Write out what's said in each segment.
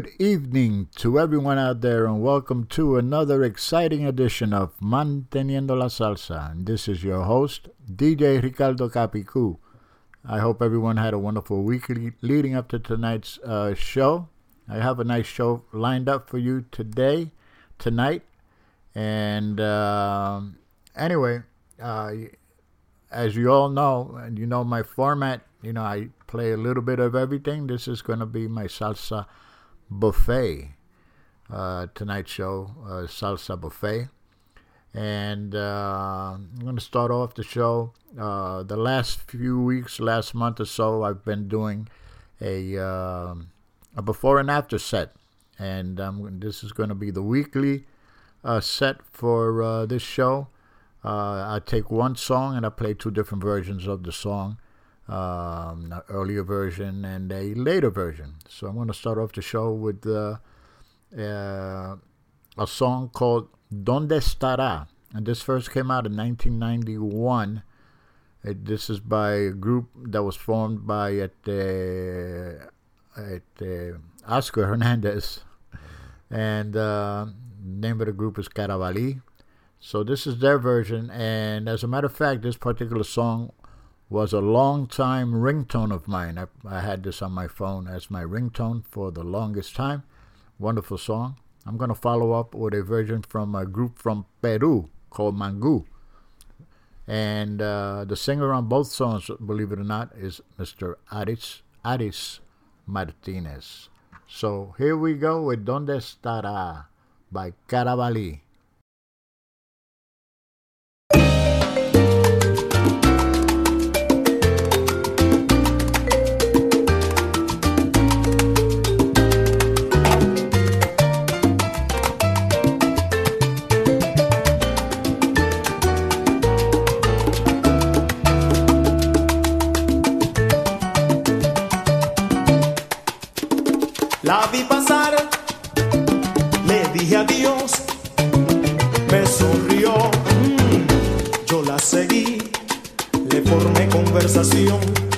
Good evening to everyone out there, and welcome to another exciting edition of Manteniendo la Salsa. And this is your host, DJ Ricardo Capicu. I hope everyone had a wonderful week leading up to tonight's uh, show. I have a nice show lined up for you today, tonight. And um anyway, uh, as you all know, and you know my format, you know, I play a little bit of everything. This is going to be my salsa buffet. Uh, tonight's show, uh, salsa buffet. And uh, I'm going to start off the show. Uh, the last few weeks, last month or so, I've been doing a, uh, a before and after set. And um, this is going to be the weekly uh, set for this show. I take one song and I play two different versions of the song, um, an earlier version and a later version. So I'm going to start off the show with uh, uh, a song called Donde Estará. And this first came out in 1991. It, this is by a group that was formed by at, uh, at Oscar Hernandez. And uh, name of the group is Carabalí. So this is their version, and as a matter of fact, this particular song was a long time ringtone of mine. I, I had this on my phone as my ringtone for the longest time. Wonderful song. I'm going to follow up with a version from a group from Peru called Mangu. And uh, the singer on both songs, believe it or not, is Mr. Aris, Aris Martinez. So here we go with Donde Estará by Carabalí. Conversación,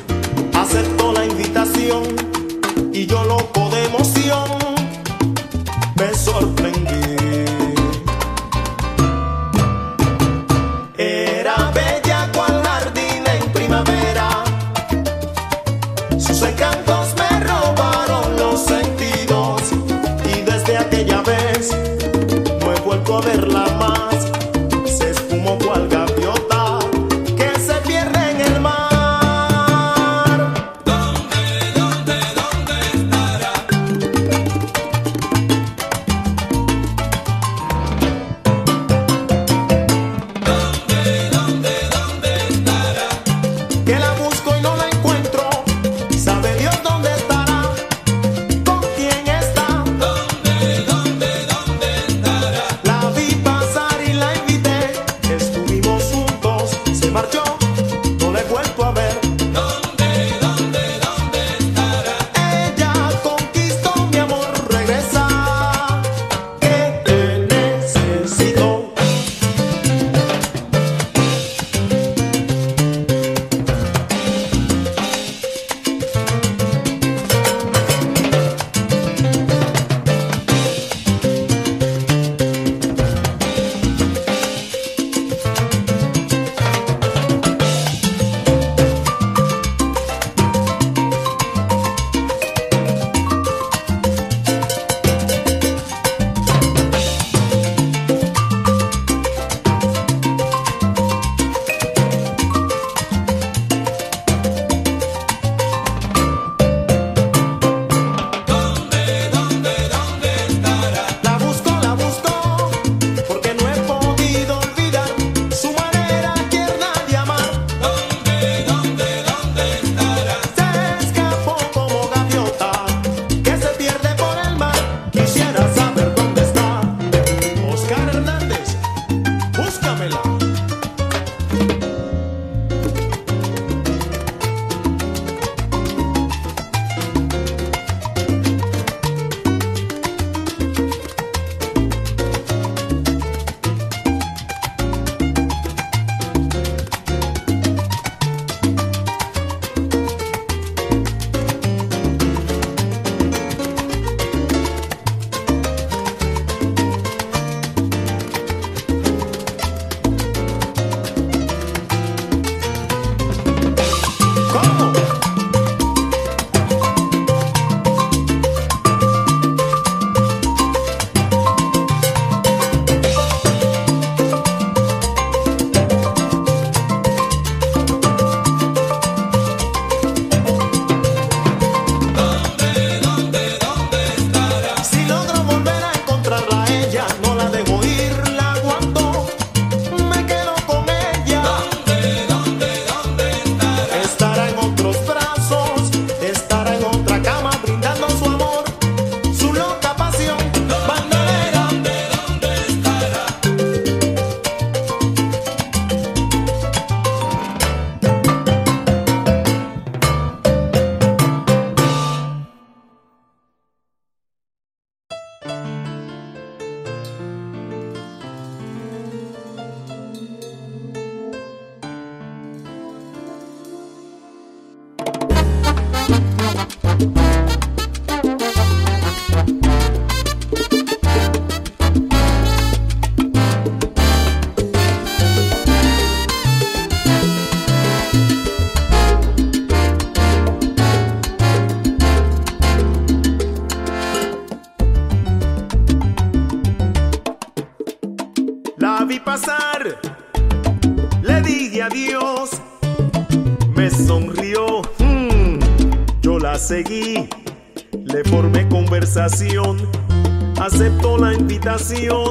la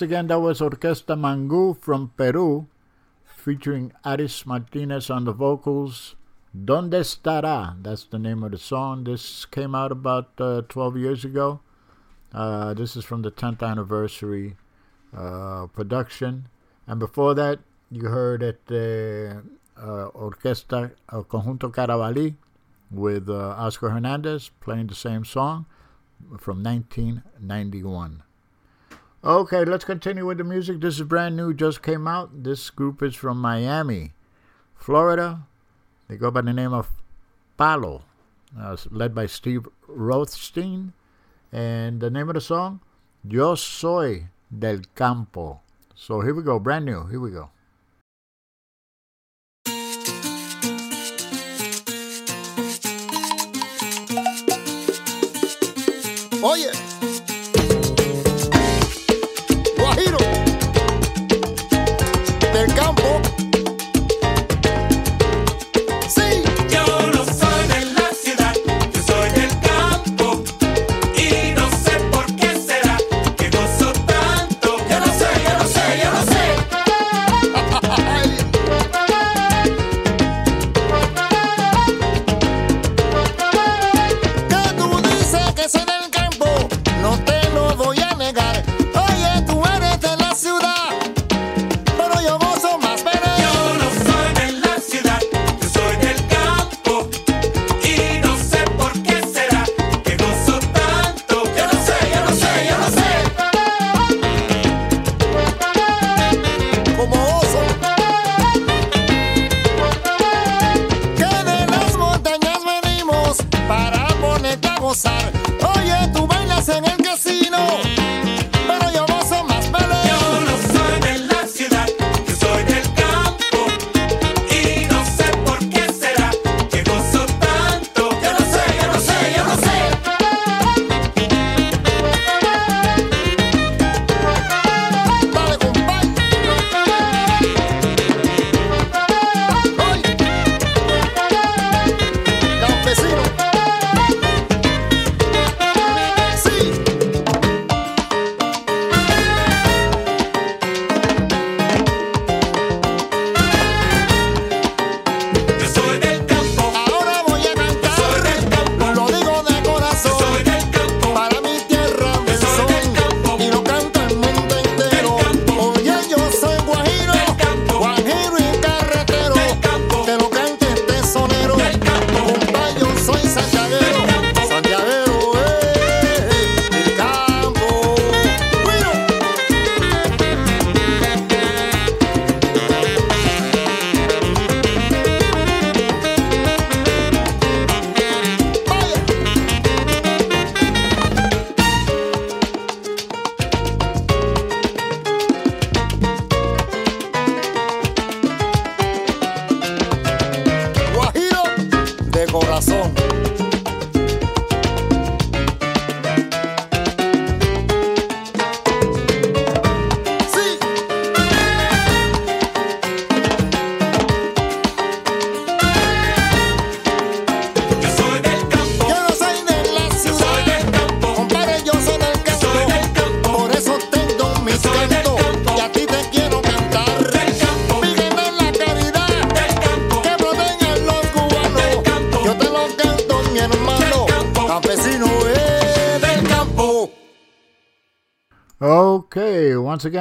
Once again, that was Orquesta Mangu from Peru, featuring Aris Martinez on the vocals. Donde estará? That's the name of the song. This came out about uh, 12 years ago. Uh, this is from the 10th anniversary uh, production. And before that, you heard at the uh, Orquesta Conjunto Carabalí with uh, Oscar Hernandez playing the same song from 1991. Okay, let's continue with the music. This is brand new, just came out. This group is from Miami, Florida. They go by the name of Palo, uh, led by Steve Roitstein. And the name of the song, Yo Soy del Campo. So here we go, brand new. Here we go. Oye.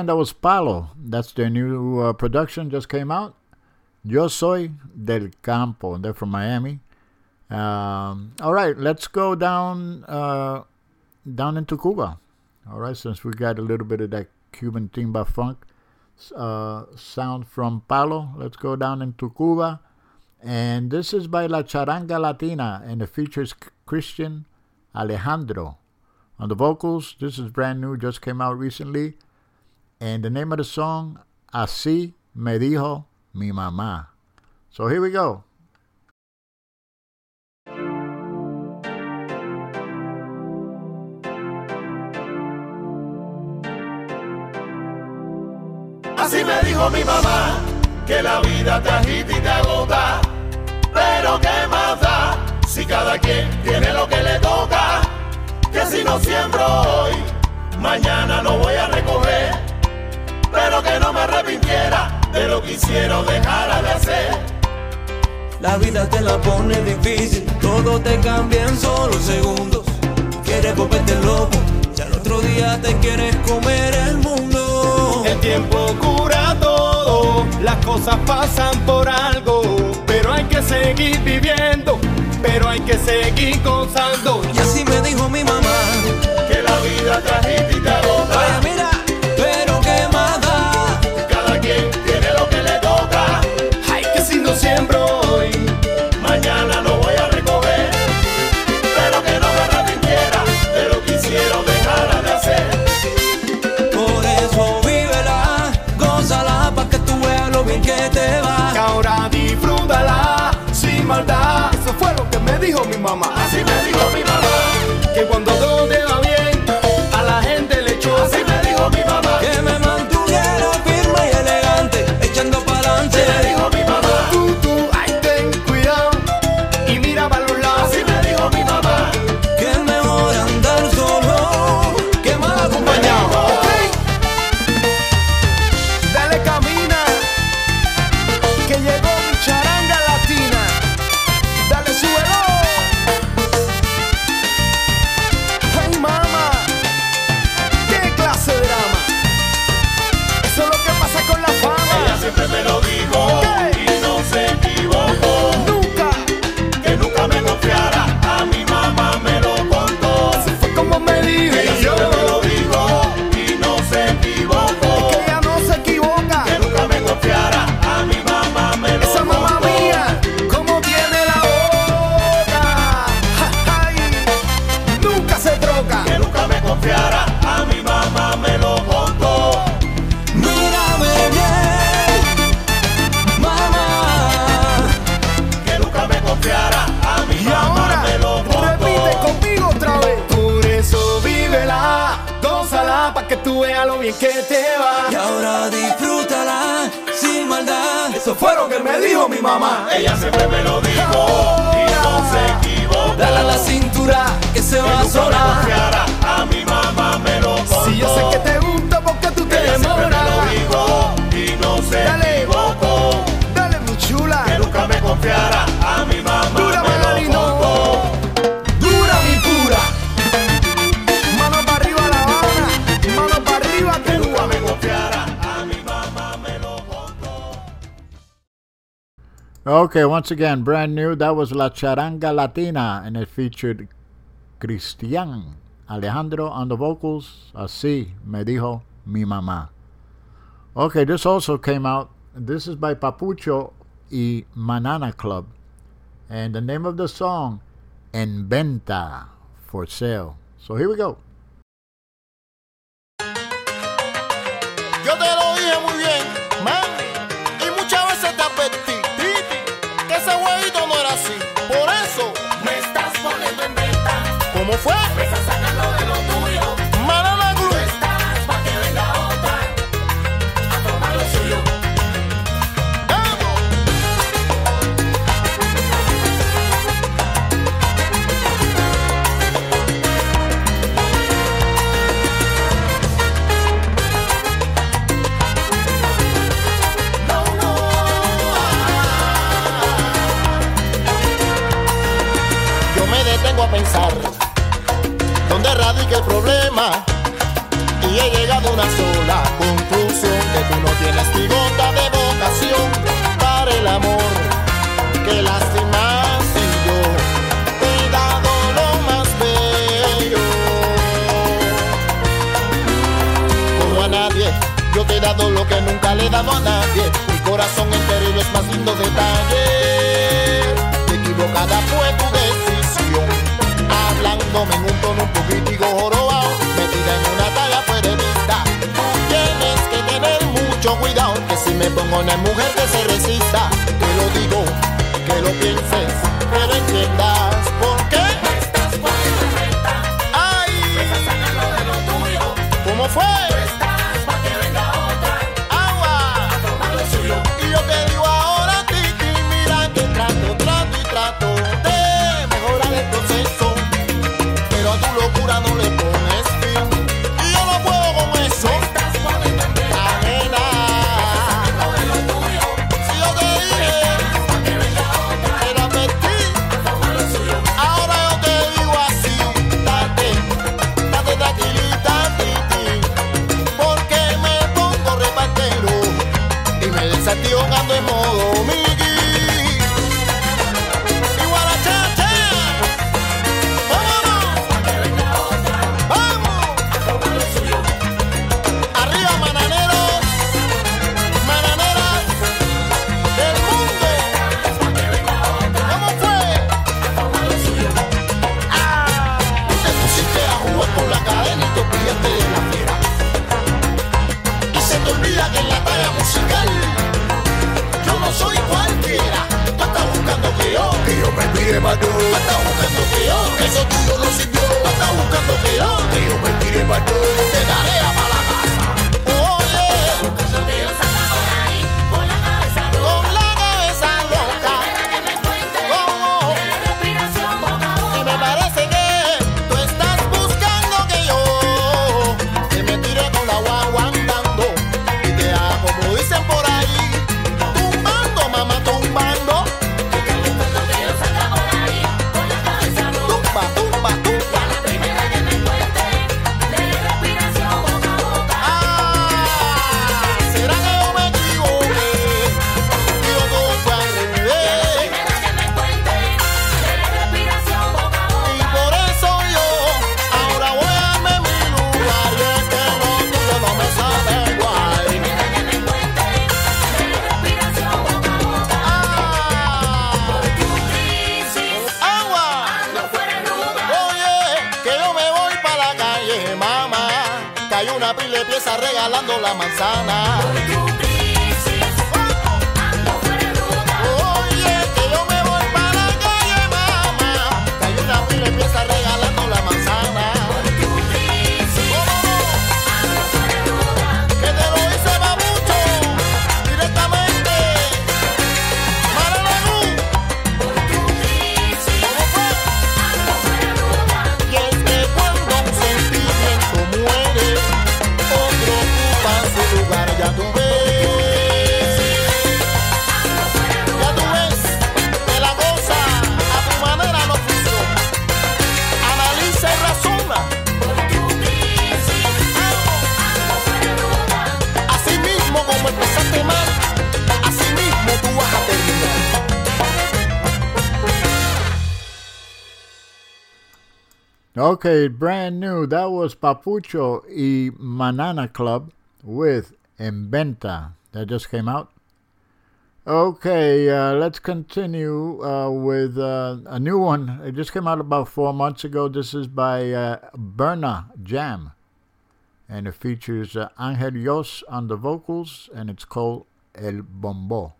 That was Palo. That's their new uh, production, just came out. Yo soy del campo. They're from Miami. Um, all right, let's go down uh, down into Cuba. All right, since we got a little bit of that Cuban timba funk uh, sound from Palo, let's go down into Cuba. And this is by La Charanga Latina, and it features Christian Alejandro. On the vocals, this is brand new, just came out recently. And the name of the song, Así me dijo mi mamá. So here we go. Así me dijo mi mamá, que la vida te agita y te agota. Pero qué más da, si cada quien tiene lo que le toca que si no siembro hoy, mañana no voy a recoger. Pero que no me arrepintiera de lo que hicieron dejara de hacer. La vida te la pone difícil, todo te cambia en solo segundos. Quieres volverte loco, ya el otro día te quieres comer el mundo. El tiempo cura todo, las cosas pasan por algo, pero hay que seguir viviendo pero hay que seguir gozando. Y así me dijo mi mamá, que la vida trajiste y te agota. Dijo mi mamá. Así me dijo mi mamá. Que cuando todo te va bien, a la gente le echó. Así me dijo mi mamá. Once again, brand new. That was La Charanga Latina, and it featured Cristian Alejandro on the vocals. Así me dijo mi mamá. Okay, this also came out. This is by Papucho y Manana Club. And the name of the song, En Venta, for sale. So here we go. Yo te lo dije muy bien, mami, ¿cómo fue? Radica el problema. Y he llegado a una sola conclusión que tú no tienes ni gota de vocación para el amor. Que lástima si yo te he dado lo más bello. Como a nadie yo te he dado lo que nunca le he dado a nadie. Mi corazón entero los más lindos detalles. Equivocada fue tu decisión hablándome en un tono un poquitico jorobado metida en una talla de vista tienes que tener mucho cuidado que si me pongo una mujer que se resista te lo digo que lo pienses pero entiendas. Por qué Estás poniendo renta, ay. estás sacando de lo tuyo. cómo fue Okay, brand new. That was Papucho y Manana Club with En Venta. That just came out. Okay, uh, let's continue uh, with uh, a new one. It just came out about four months ago. This is by uh, Berna Jam. And it features uh, Angel Yos on the vocals, and it's called El Bombo.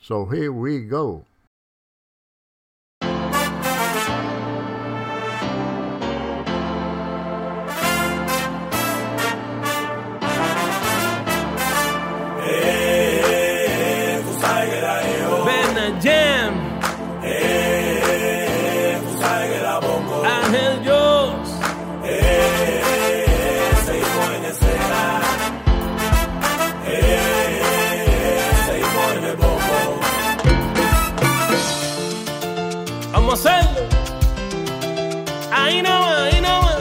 So here we go. Vamos a hacerlo. Ahí no más, ahí no más.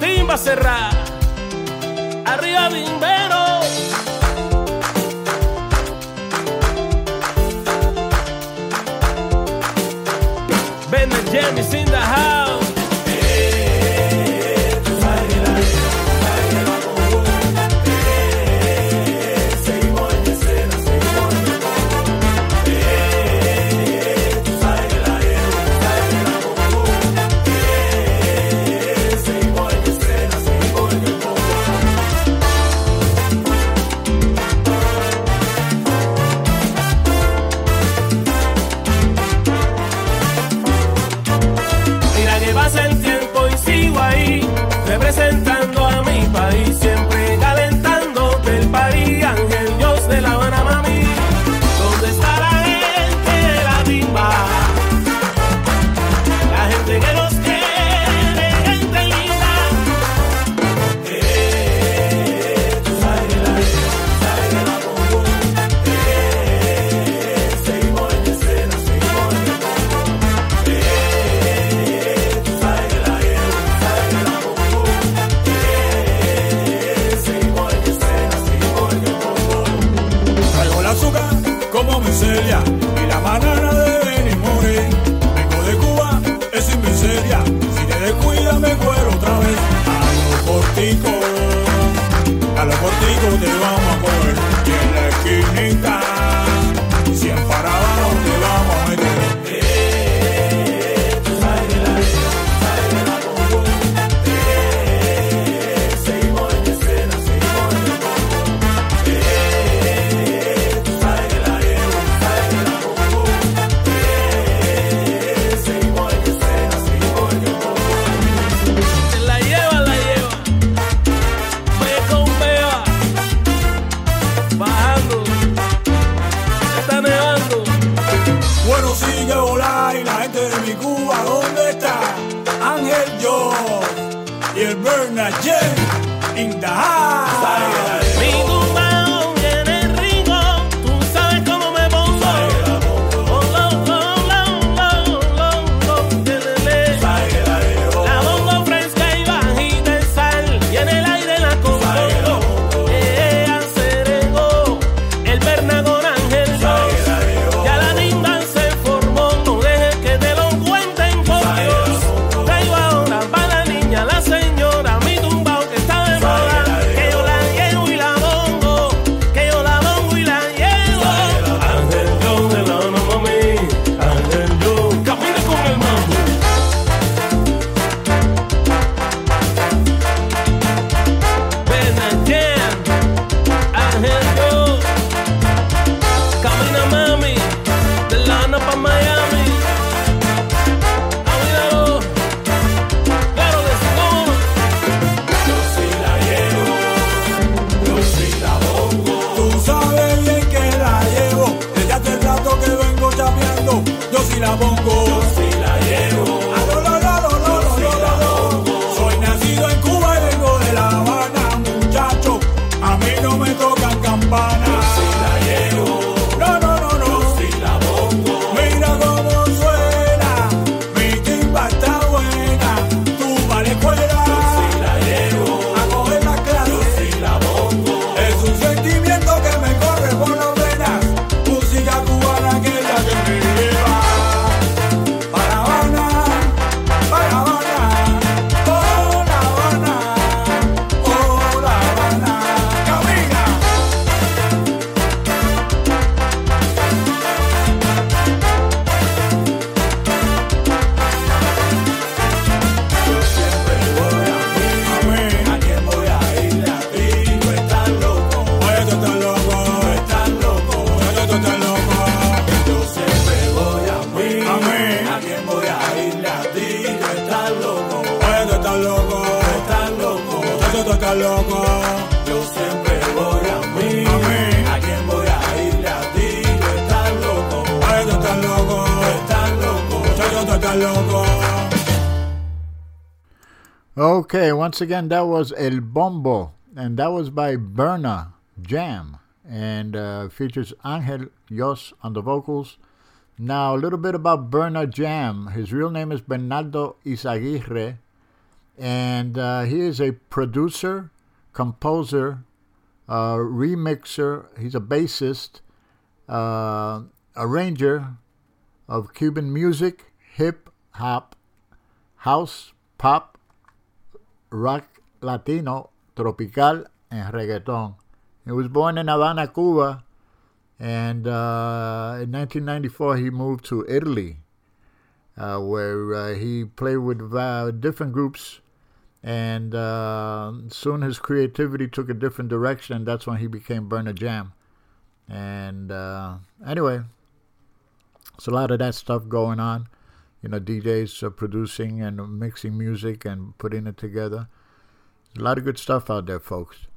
Timba cerrada. Arriba, bimbe. Jam is in the house. once again, that was El Bombo, and that was by Berna Jam, and uh, features Angel Yos on the vocals. Now, a little bit about Berna Jam. His real name is Bernardo Izaguirre, and uh, he is a producer, composer, uh, remixer, he's a bassist, uh, arranger of Cuban music, hip hop, house, pop, rock latino, tropical, and reggaeton. He was born in Havana, Cuba, and uh, in 1994 he moved to Italy, uh, where uh, he played with uh, different groups. And uh, soon his creativity took a different direction, and that's when he became Berna Jam. And uh, anyway, so a lot of that stuff going on. You know, DJs are producing and mixing music and putting it together. A lot of good stuff out there, folks.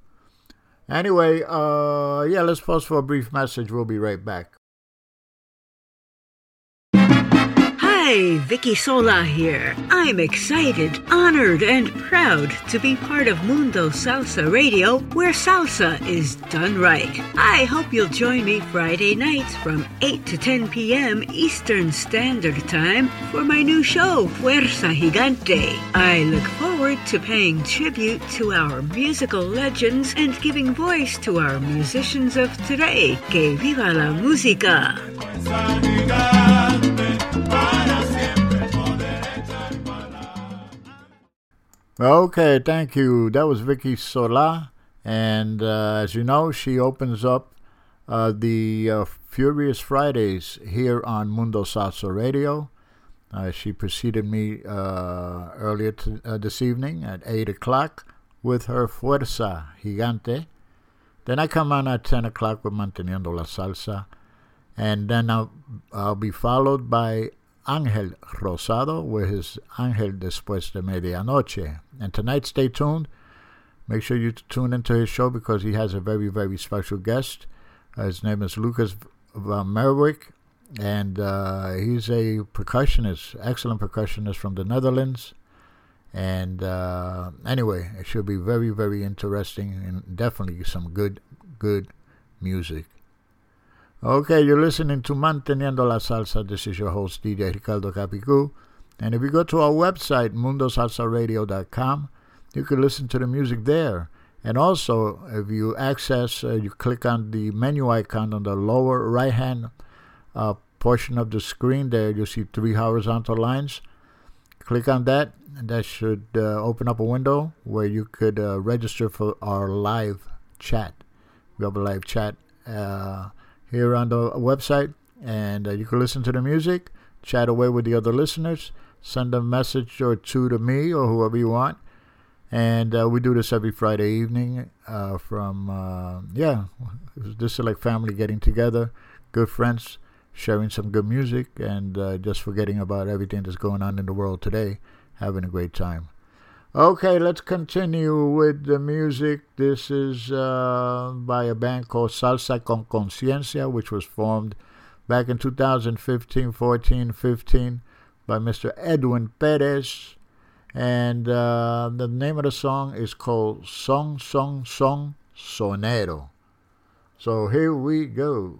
Anyway, uh, yeah, let's pause for a brief message. We'll be right back. Hi, Vicky Sola here. I'm excited, honored, and proud to be part of Mundo Salsa Radio, where salsa is done right. I hope you'll join me Friday nights from 8 to 10 p.m. Eastern Standard Time for my new show, Fuerza Gigante. I look forward to paying tribute to our musical legends and giving voice to our musicians of today. Que viva la música! Okay, thank you. That was Vicky Sola. And uh, as you know, she opens up uh, the uh, Furious Fridays here on Mundo Salsa Radio. Uh, she preceded me uh, earlier to, uh, this evening at 8 o'clock with her Fuerza Gigante. Then I come on at 10 o'clock with Manteniendo la Salsa. And then I'll, I'll be followed by Angel Rosado with his Angel Después de Medianoche. And tonight, stay tuned. Make sure you tune into his show because he has a very, very special guest. Uh, his name is Lucas Van Merwijk, and uh, he's a percussionist, excellent percussionist from the Netherlands. And uh, anyway, it should be very, very interesting and definitely some good, good music. Okay, you're listening to Manteniendo la Salsa. This is your host, DJ Ricardo Capicu. And if you go to our website, mundosalsaradio.com, you can listen to the music there. And also, if you access, uh, you click on the menu icon on the lower right hand uh, portion of the screen there, you'll see three horizontal lines. Click on that, and that should uh, open up a window where you could uh, register for our live chat. We have a live chat uh, here on the website, and uh, you can listen to the music, chat away with the other listeners, send a message or two to me or whoever you want. And uh, we do this every Friday evening uh, from, uh, yeah, this is like family getting together, good friends, sharing some good music, and uh, just forgetting about everything that's going on in the world today, having a great time. Okay, let's continue with the music. This is uh, by a band called Salsa con Conciencia, which was formed back in 2015, 14, 15 by Mr. Edwin Perez. And uh, the name of the song is called Song, Song, Song, Sonero. So here we go.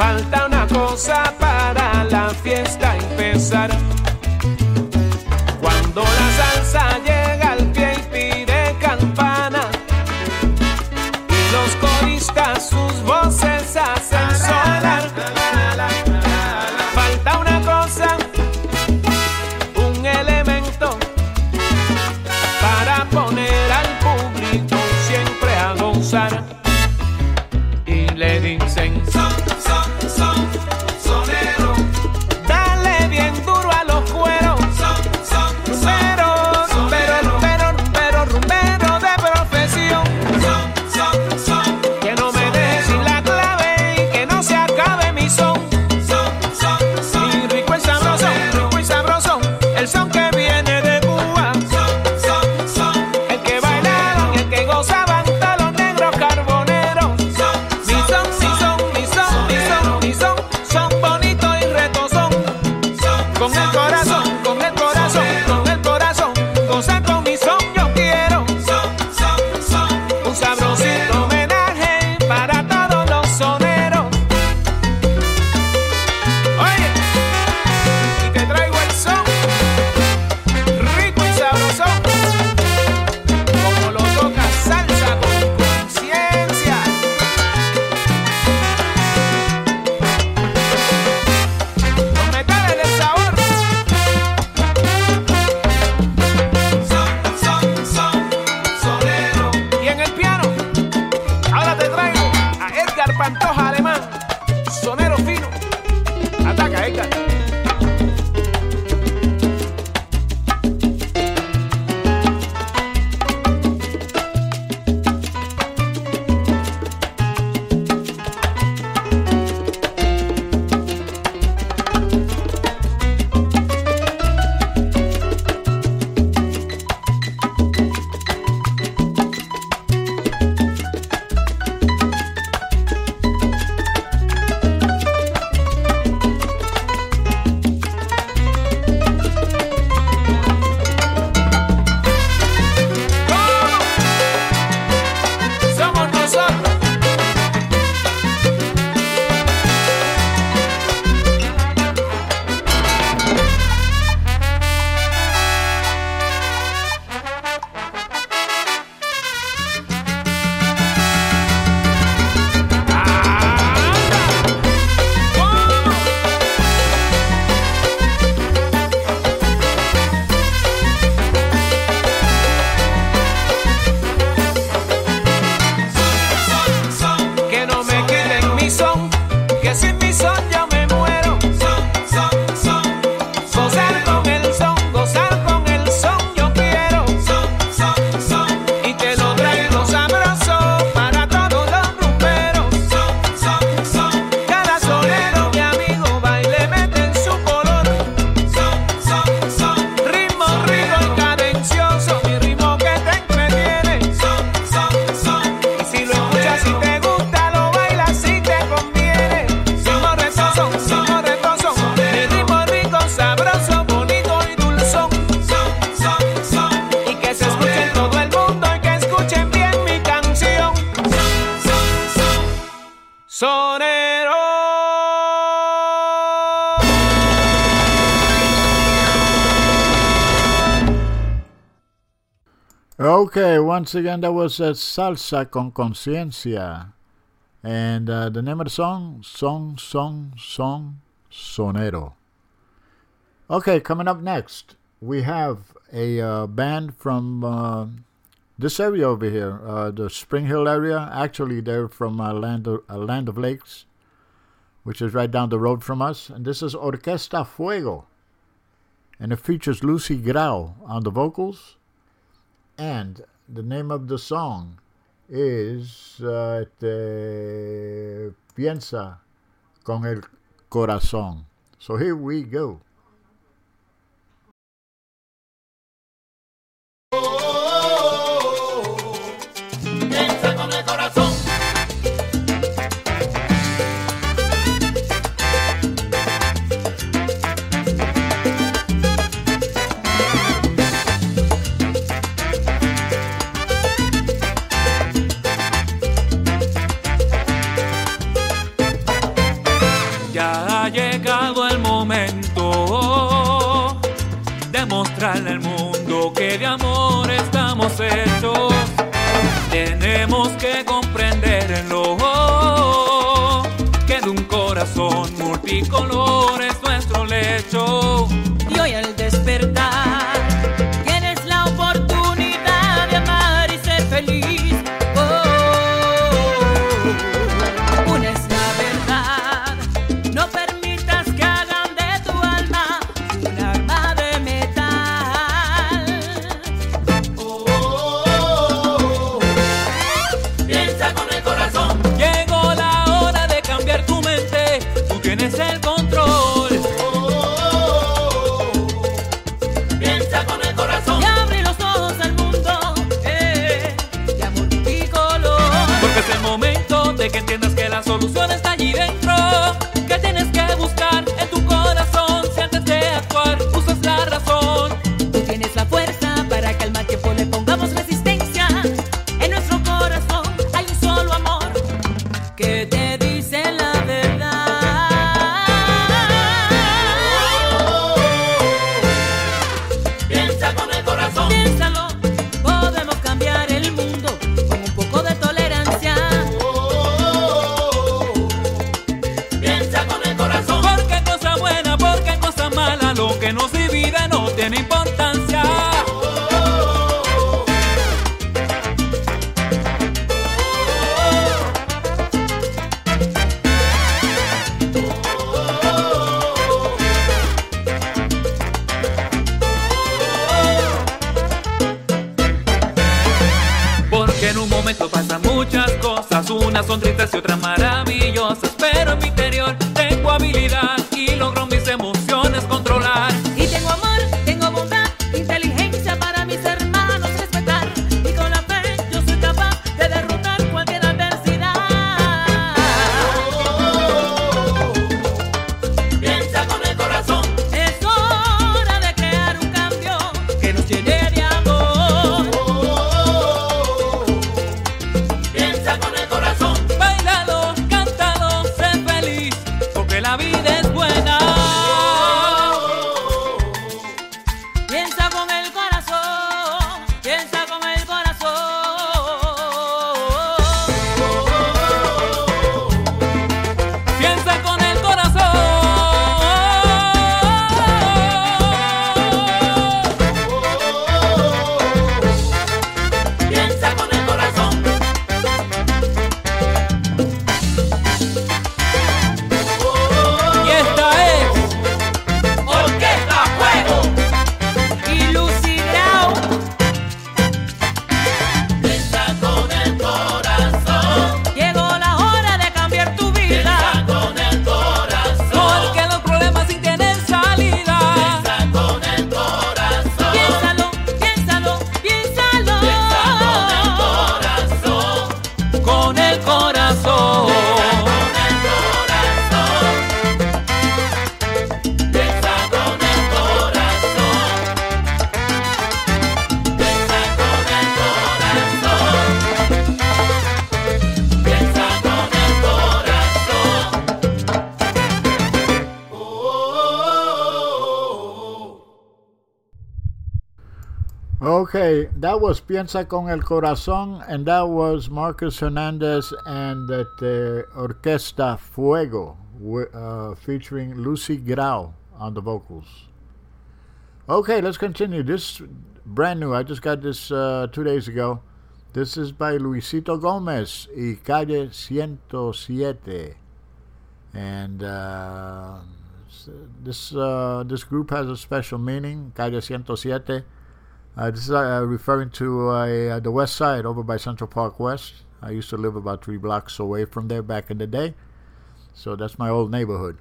Falta una cosa para la fiesta empezar. once again, that was uh, Salsa con Conciencia. And uh, the name of the song? Song, Song, Song, Sonero. Okay, coming up next, we have a uh, band from uh, this area over here, uh, the Spring Hill area. Actually, they're from uh, Land, of, Land O' Lakes, which is right down the road from us. And this is Orquesta Fuego. And it features Lucy Grau on the vocals and the name of the song is uh, Piensa con el Corazón. So here we go. multicolor es nuestro lecho. That was Piensa con el Corazón, and that was Marcus Hernandez and the, the Orquesta Fuego, uh, featuring Lucy Grau on the vocals. Okay, let's continue. This brand new. I just got this uh, two days ago. This is by Luisito Gomez y Calle 107, and uh, this uh, this group has a special meaning. Calle 107. Uh, this is uh, referring to uh, the west side over by Central Park West. I used to live about three blocks away from there back in the day. So that's my old neighborhood.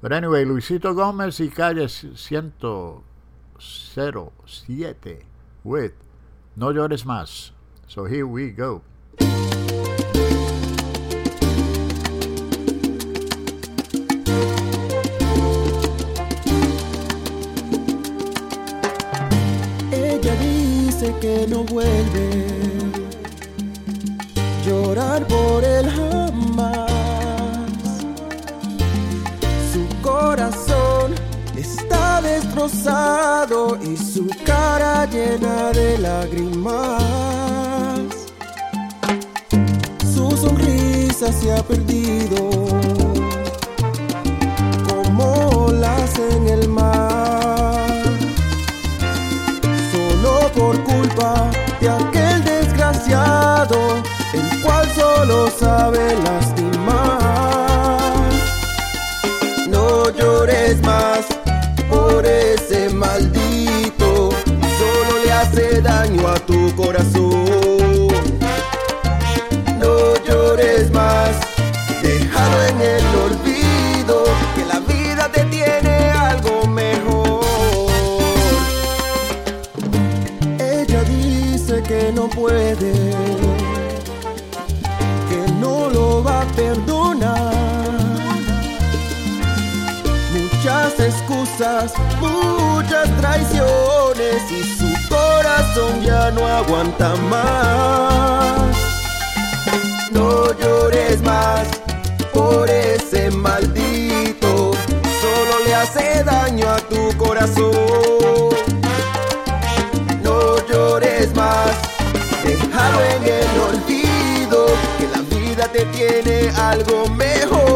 But anyway, Luisito Gomez y Calle 107 with No Llores Más. So here we go. Que no vuelve llorar por él jamás. Su corazón está destrozado y su cara llena de lágrimas. Su sonrisa se ha perdido de aquel desgraciado, el cual solo sabe lastimar. Traiciones y su corazón ya no aguanta más. No llores más por ese maldito, solo le hace daño a tu corazón. No llores más, déjalo en el olvido, que la vida te tiene algo mejor.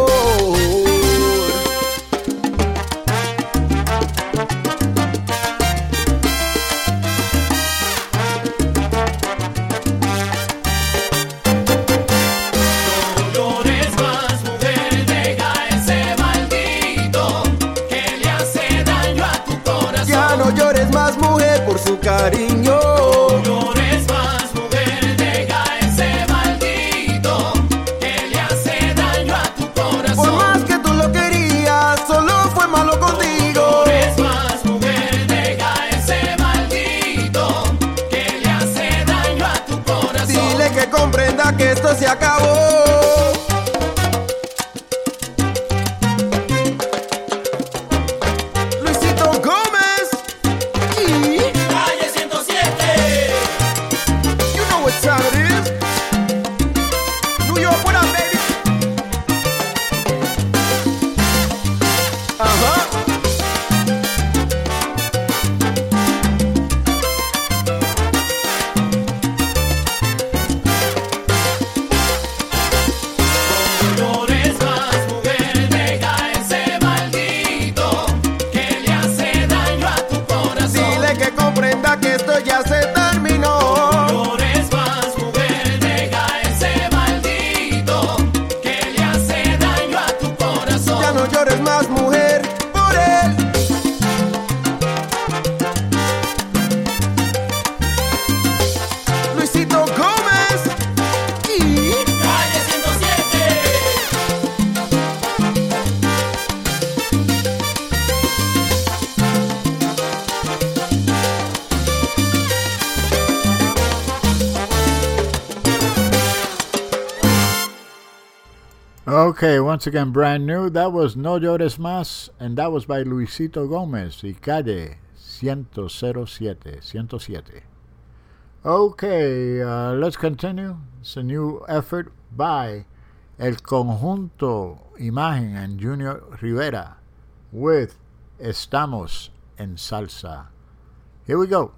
Okay, once again, brand new. That was No Llores Más, and that was by Luisito Gomez y Calle 107. 107. Okay, uh, let's continue. It's a new effort by El Conjunto Imagen and Junior Rivera with Estamos en Salsa. Here we go.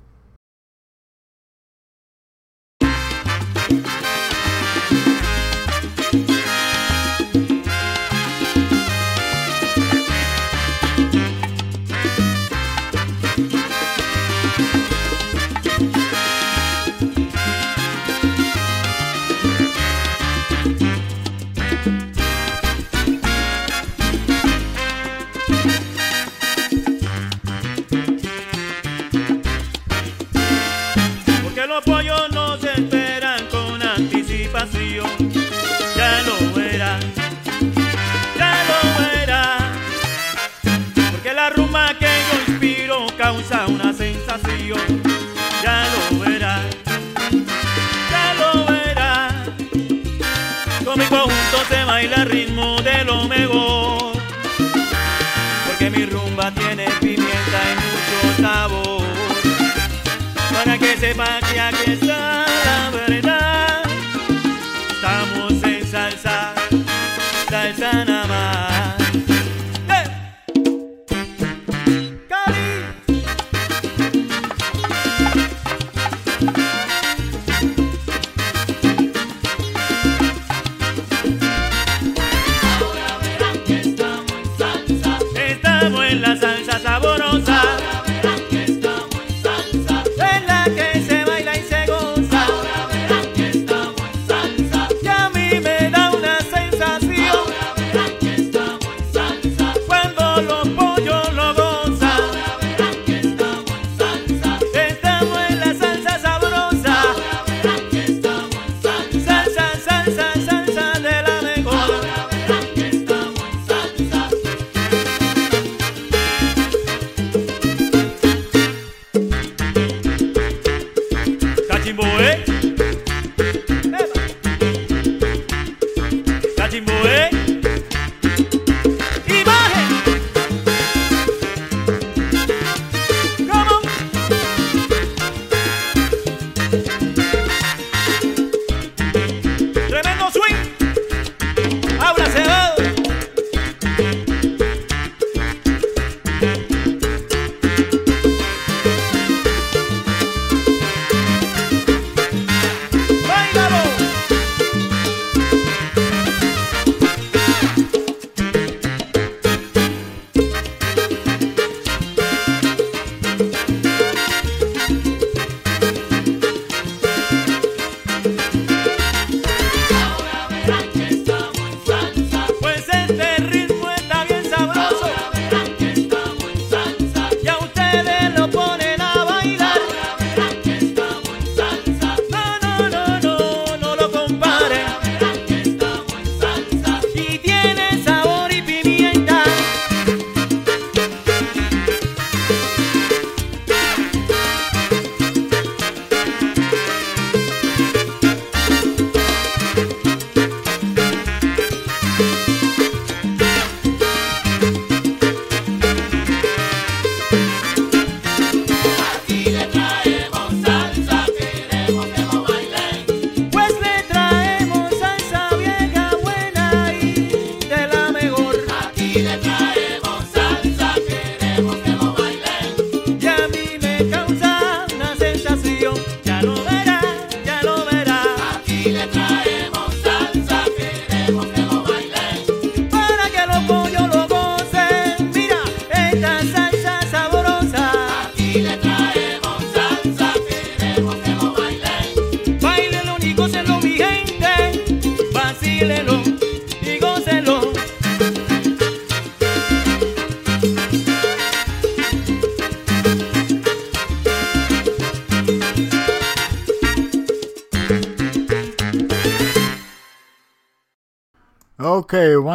Conjunto se baila al ritmo de lo mejor. Porque mi rumba tiene pimienta y mucho sabor para que sepa que aquí está la.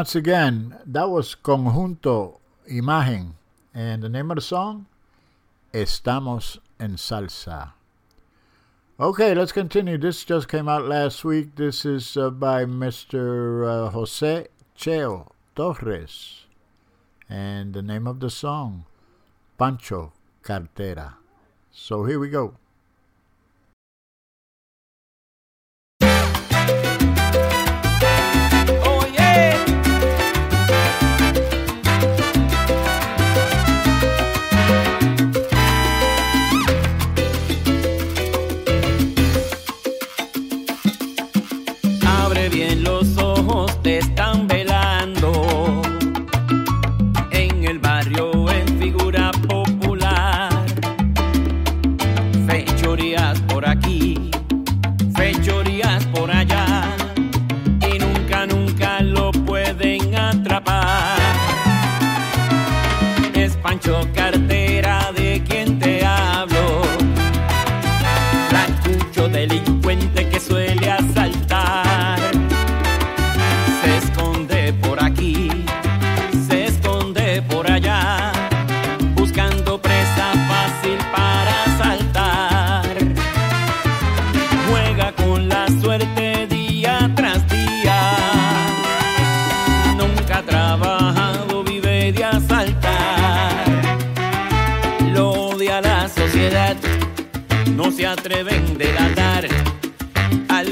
Once again, that was Conjunto Imagen. And the name of the song? Estamos en Salsa. Okay, let's continue. This just came out last week. This is uh, by Mr. Uh, Jose Cheo Torres. And the name of the song, Pancho Cartera. So here we go.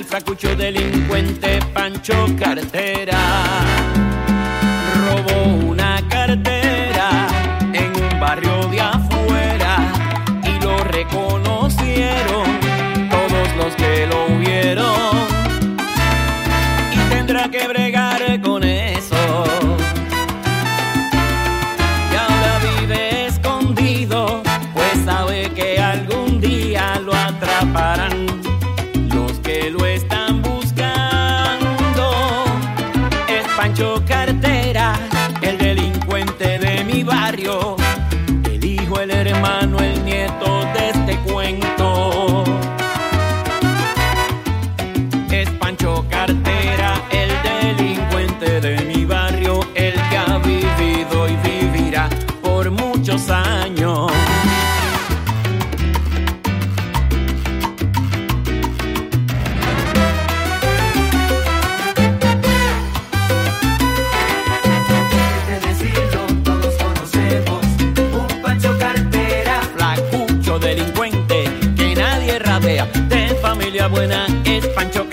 Al fracucho delincuente Pancho Cartera. Robó buena es Pancho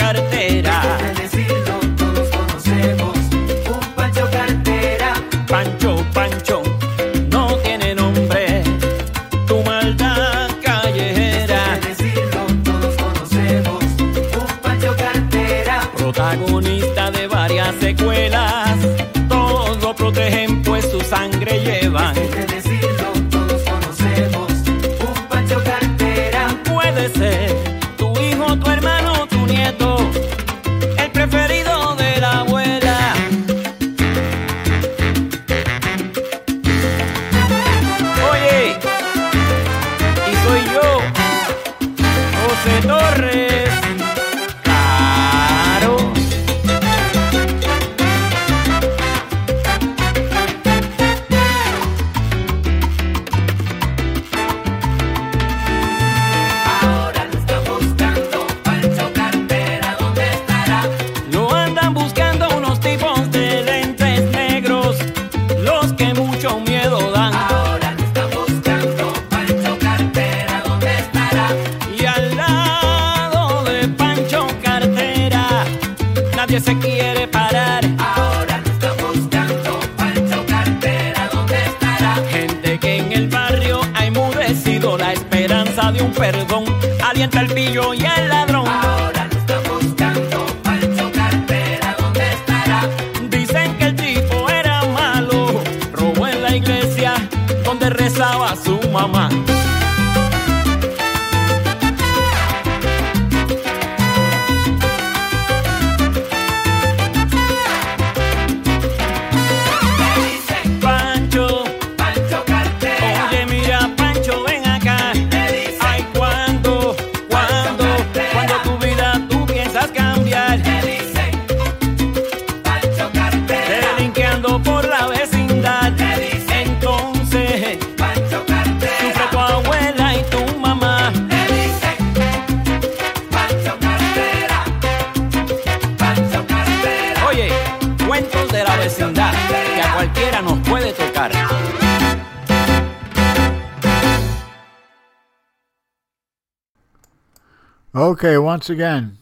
once again,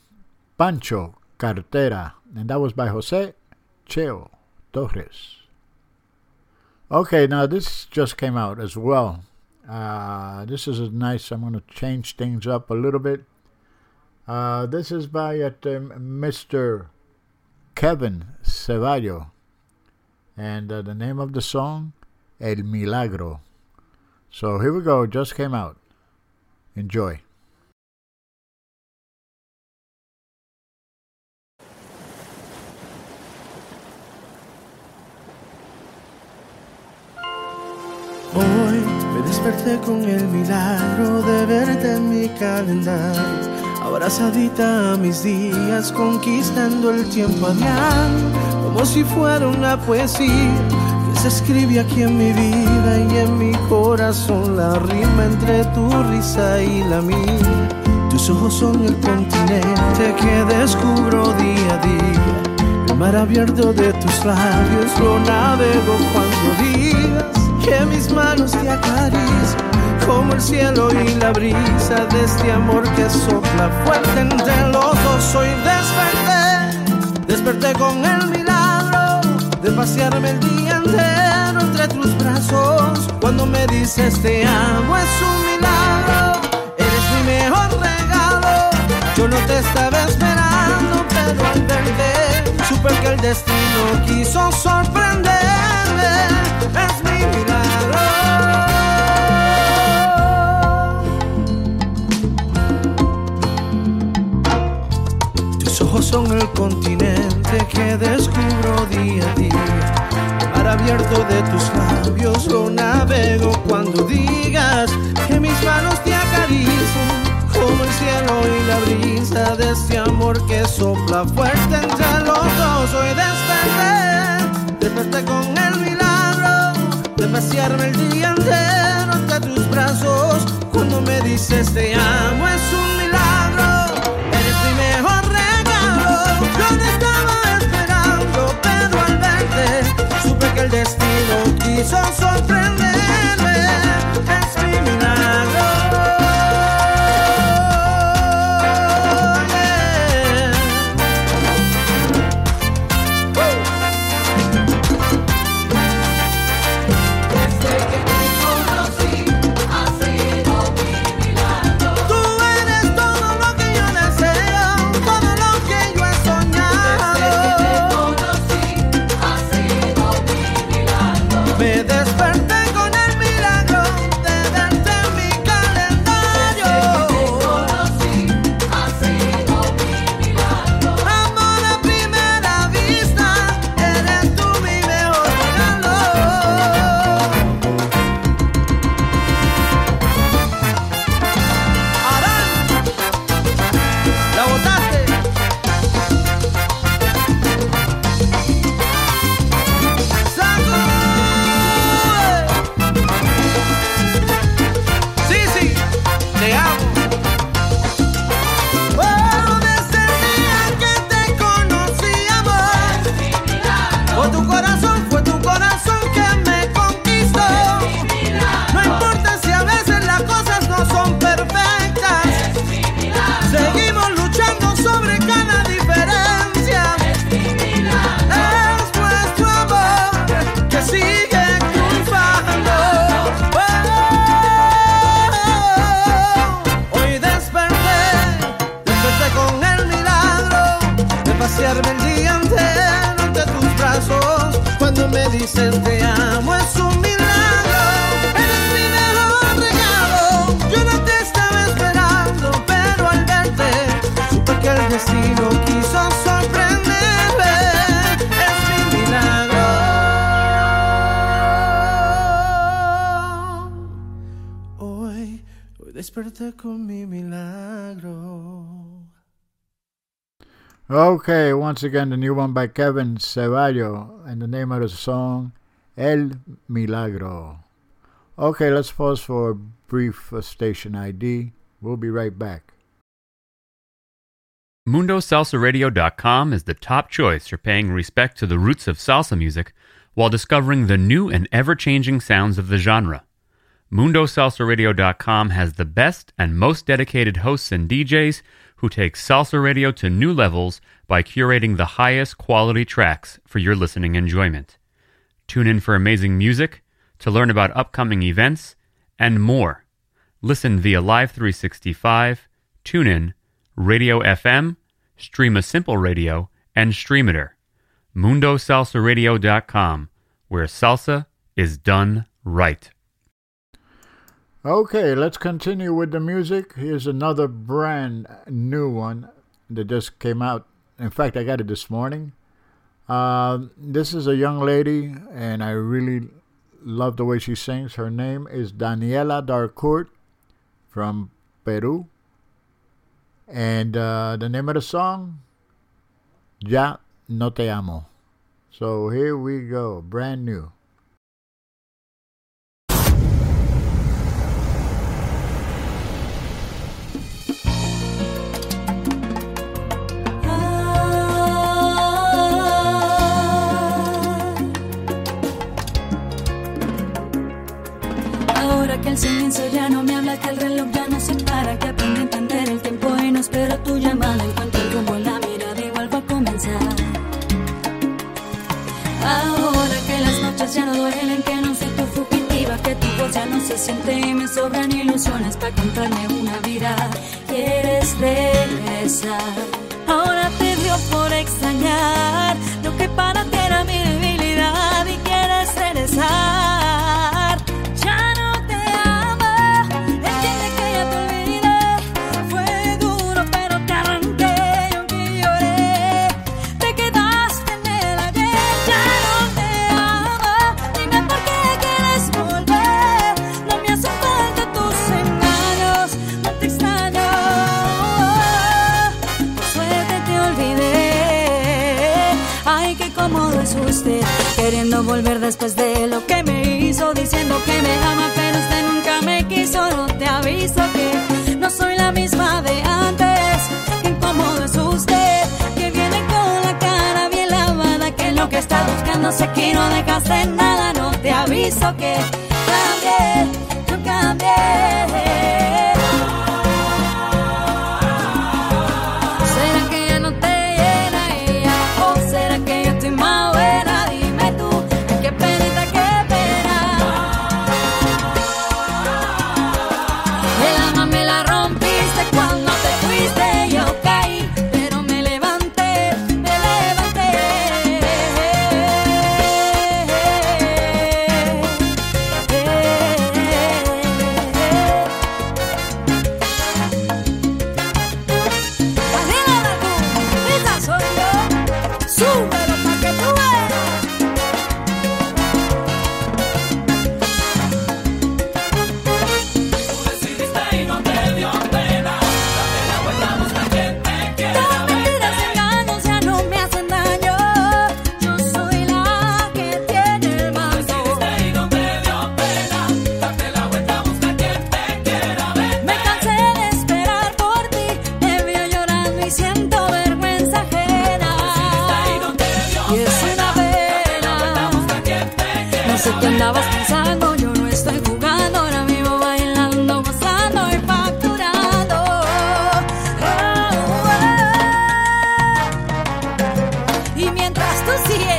Pancho Cartera, and that was by Jose Cheo Torres. Okay, now this just came out as well. Uh, this is a nice. I'm going to change things up a little bit. Uh, this is by uh, Mr. Kevin Ceballo, and uh, the name of the song, El Milagro. So here we go. Just came out. Enjoy. Desperté con el milagro de verte en mi calendario, abrazadita a mis días, conquistando el tiempo a diario, como si fuera una poesía que se escribe aquí en mi vida y en mi corazón, la rima entre tu risa y la mía. Tus ojos son el continente que descubro día a día. El mar abierto de tus labios lo navego cuando digas que mis manos te acarician como el cielo y la brisa de este amor que sopla fuerte entre los dos. Hoy desperté, desperté con el milagro de pasearme el día entero entre tus brazos. Cuando me dices te amo es un milagro, eres mi mejor regalo. Yo no te estaba esperando, pero al verte supe que el destino quiso sorprenderme. Es mi Tus ojos son el continente que descubro día a día. Mar abierto de tus labios lo navego cuando digas que mis manos te acarician como el cielo y la brisa de este amor que sopla fuerte entre los dos. Hoy desperté, desperté con el milagro de pasearme el día entero entre tus brazos. Cuando me dices te amo es un milagro, eres mi mejor regalo. Yo no estaba esperando, pero al verte supe que el destino quiso sorprenderme. Okay, once again, the new one by Kevin Ceballo, and the name of the song, El Milagro. Okay, let's pause for a brief uh, station ID. We'll be right back. MundoSalsaRadio.com is the top choice for paying respect to the roots of salsa music while discovering the new and ever changing sounds of the genre. MundoSalsaRadio.com has the best and most dedicated hosts and DJs who take salsa radio to new levels by curating the highest quality tracks for your listening enjoyment. Tune in for amazing music, to learn about upcoming events, and more. Listen via Live 365, TuneIn, Radio FM, Streema Simple Radio, and Streamiter. MundoSalsaRadio.com, where salsa is done right. Okay, let's continue with the music. Here's another brand new one that just came out. In fact, I got it this morning. Uh, this is a young lady, and I really love the way she sings. Her name is Daniela Darcourt from Peru. And uh, the name of the song, Ya No Te Amo. So here we go, brand new. Que el silencio ya no me habla, que el reloj ya no se para, que aprendí a entender el tiempo y no espero tu llamada. Encuentro el rumbo en la mirada y vuelvo a comenzar. Ahora que las noches ya no duelen, que no soy tu fugitiva, que tu voz ya no se siente y me sobran ilusiones para contarme una vida. Quieres regresar. Ahora te dio por extrañar lo que para ti era mi debilidad y quieres regresar. Volver después de lo que me hizo, diciendo que me ama, pero usted nunca me quiso. No te aviso que no soy la misma de antes. Qué incómodo es usted, que viene con la cara bien lavada, que lo que está buscando sé que no dejaste nada. No te aviso que cambié, yo cambié. Y mientras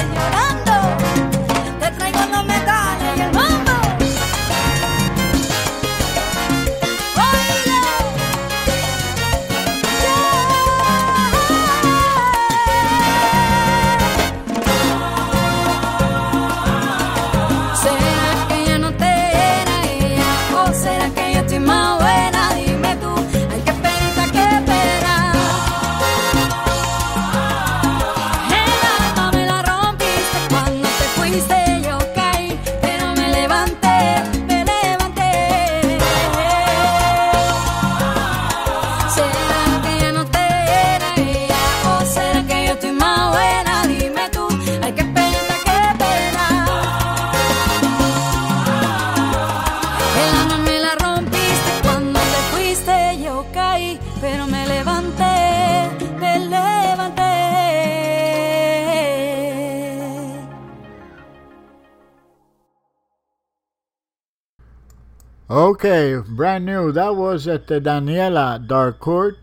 brand new. That was at the Daniela Darcourt.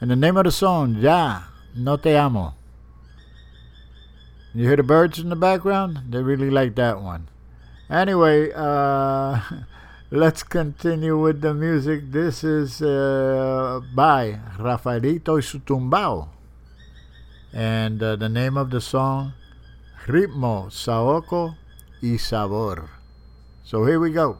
And the name of the song, Ya, No Te Amo. You hear the birds in the background? They really like that one. Anyway, uh, let's continue with the music. This is uh, by Rafaelito y su Tumbao. And uh, the name of the song, Ritmo, Saoco y Sabor. So here we go.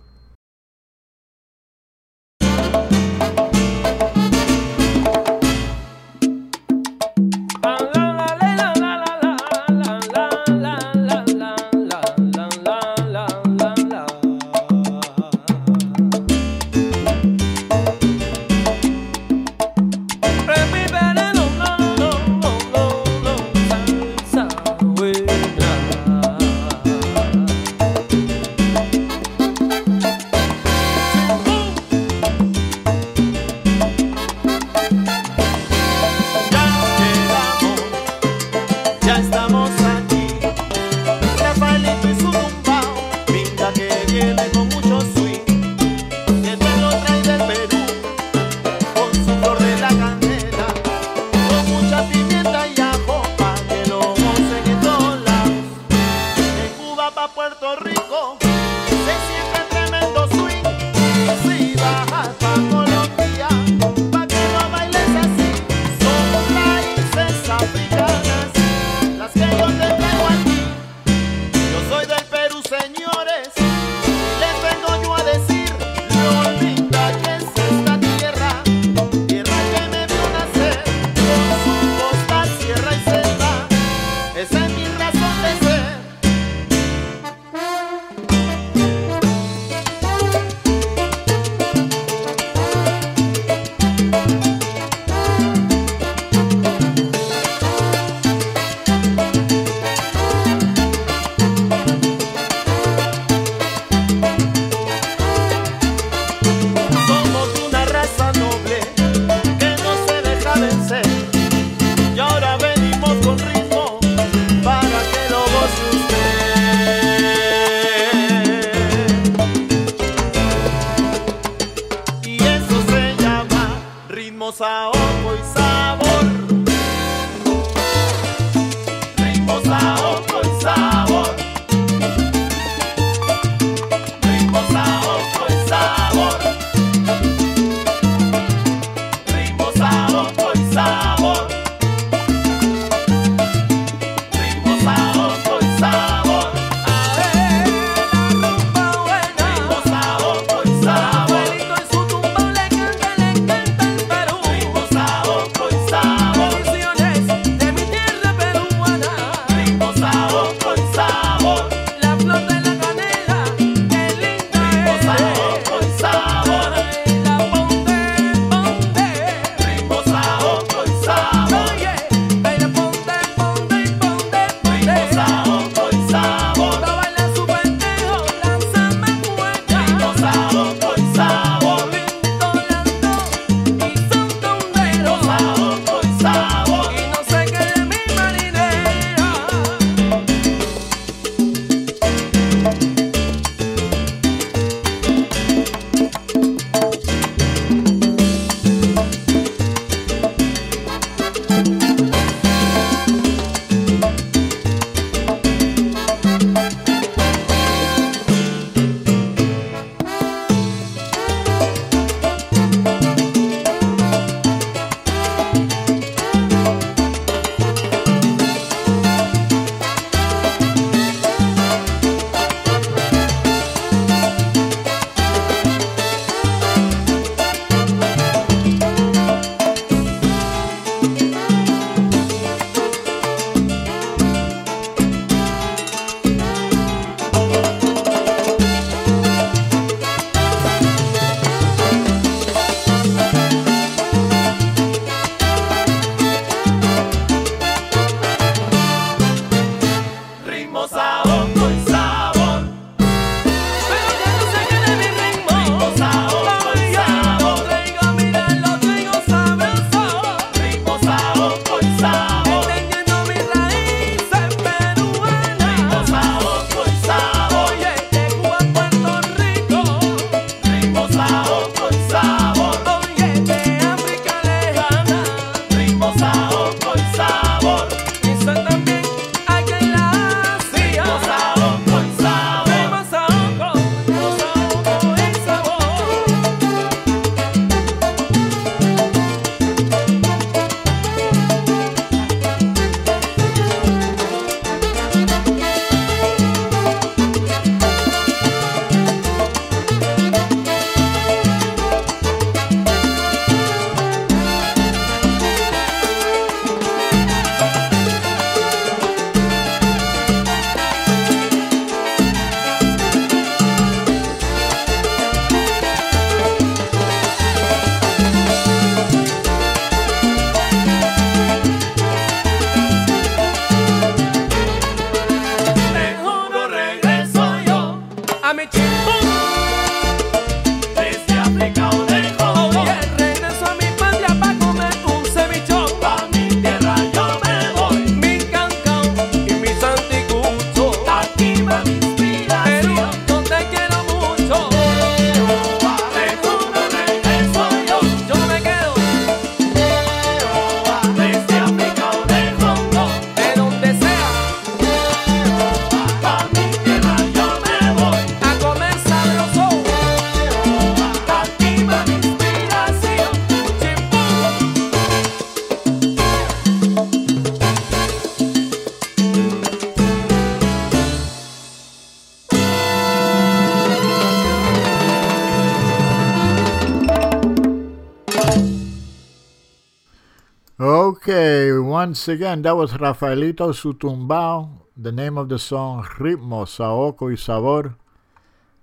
Once again, that was Rafaelito Sutumbao. The name of the song, Ritmo, Saoco y Sabor.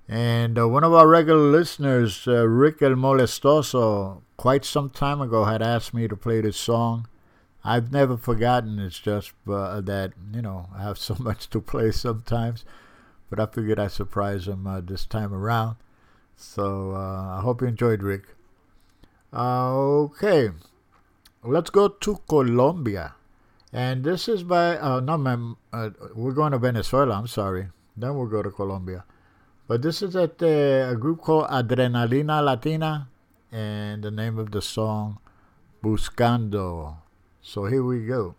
And uh, one of our regular listeners, uh, Rick El Molestoso, quite some time ago had asked me to play this song. I've never forgotten. It's just uh, that, you know, I have so much to play sometimes. But I figured I'd surprise him uh, this time around. So uh, I hope you enjoyed, Rick. Uh, okay, let's go to Colombia. And this is by, uh, no, ma'am, uh, we're going to Venezuela, I'm sorry. Then we'll go to Colombia. But this is at uh, a group called Adrenalina Latina, and the name of the song, Buscando. So here we go.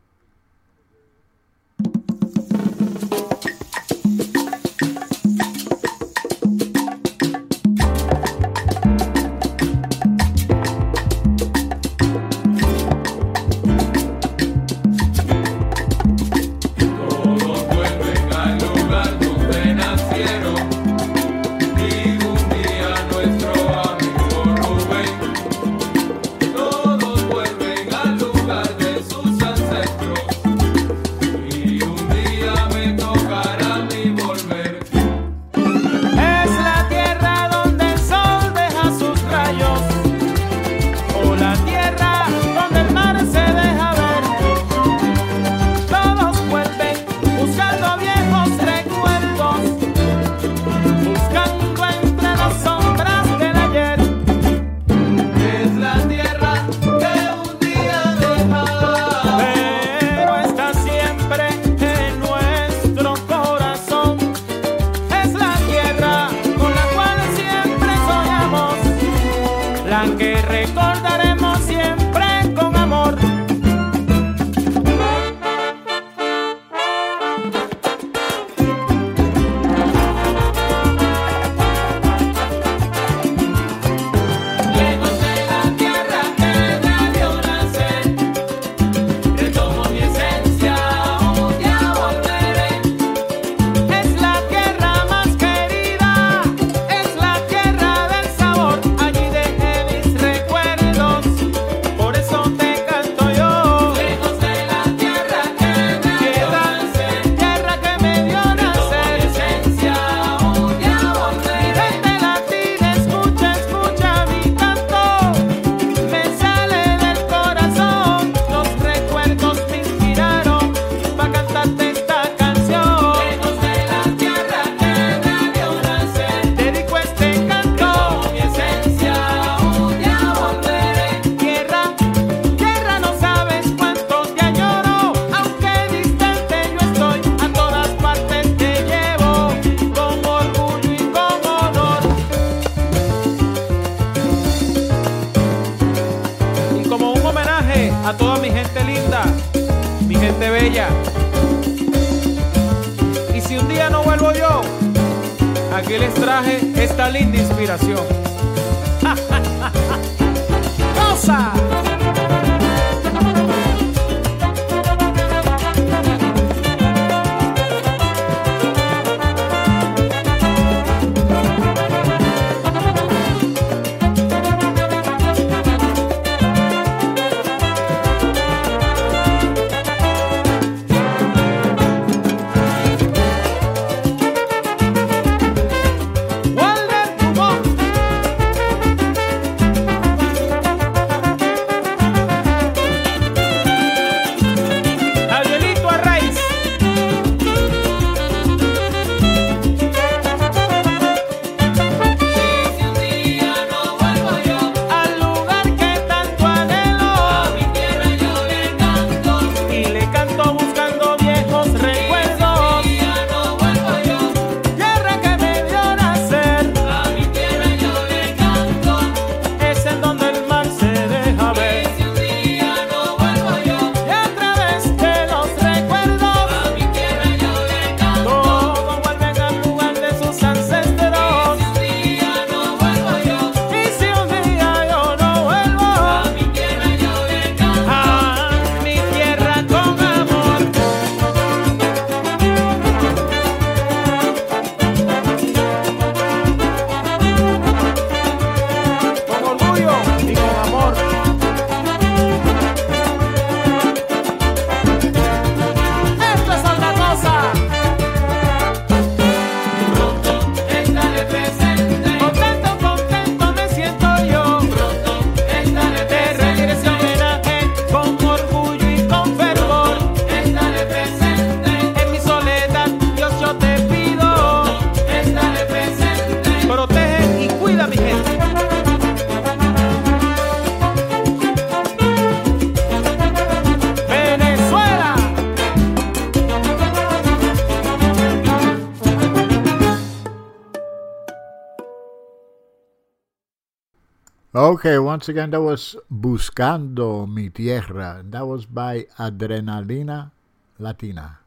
Okay, once again, that was Buscando Mi Tierra. That was by Adrenalina Latina.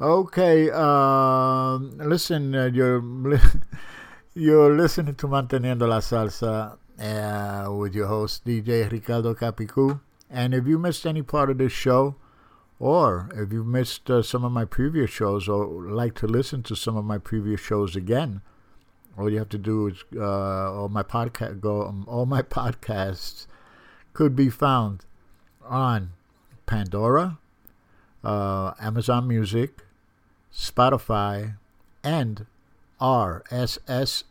Okay, uh, listen, uh, you're you're listening to Manteniendo la Salsa uh, with your host DJ Ricardo Capicu. And if you missed any part of this show, or if you missed uh, some of my previous shows, or like to listen to some of my previous shows again, all you have to do is uh, all my podcast go. Um, all my podcasts could be found on Pandora, uh, Amazon Music, Spotify, and RSS.com.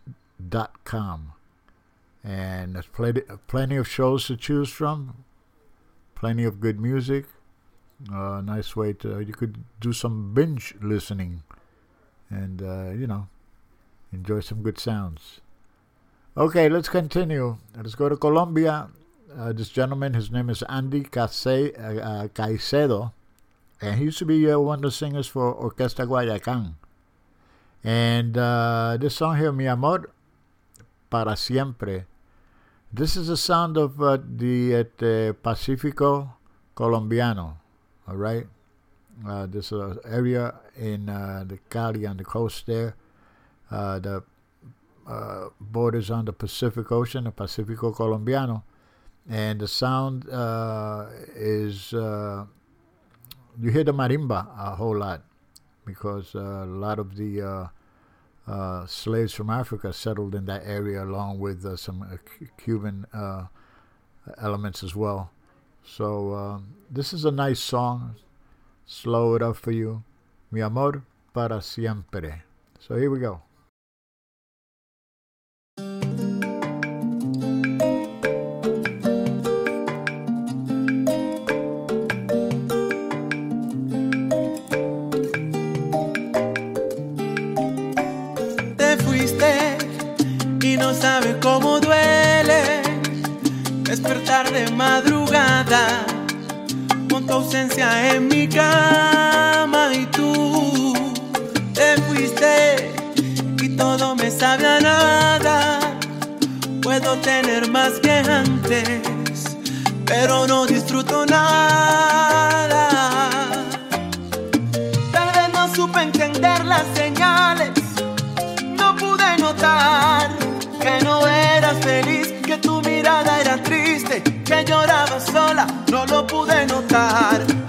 And there's plenty, plenty of shows to choose from, plenty of good music. Uh, nice way to, you could do some binge listening and, uh, you know, enjoy some good sounds. Okay, let's continue. Let's go to Colombia. Uh, this gentleman, his name is Andy Case, uh, uh, Caicedo, and he used to be uh, one of the singers for Orquesta Guayacán. And uh, this song here, Mi Amor Para Siempre, this is the sound of uh, the, uh, the Pacifico Colombiano, all right? Uh, this area in the Cali on the coast there, uh, the uh, borders on the Pacific Ocean, the Pacifico Colombiano, and the sound uh, is uh, you hear the marimba a whole lot because uh, a lot of the uh, slaves from Africa settled in that area along with some Cu- Cuban elements as well. So um, this is a nice song. Slow it up for you. Mi amor para siempre. So here we go. De madrugada con tu ausencia en mi cama y tú te fuiste y todo me sabe a nada. Puedo tener más que antes, pero no disfruto nada. Tal vez no supe entender las no lo pude notar.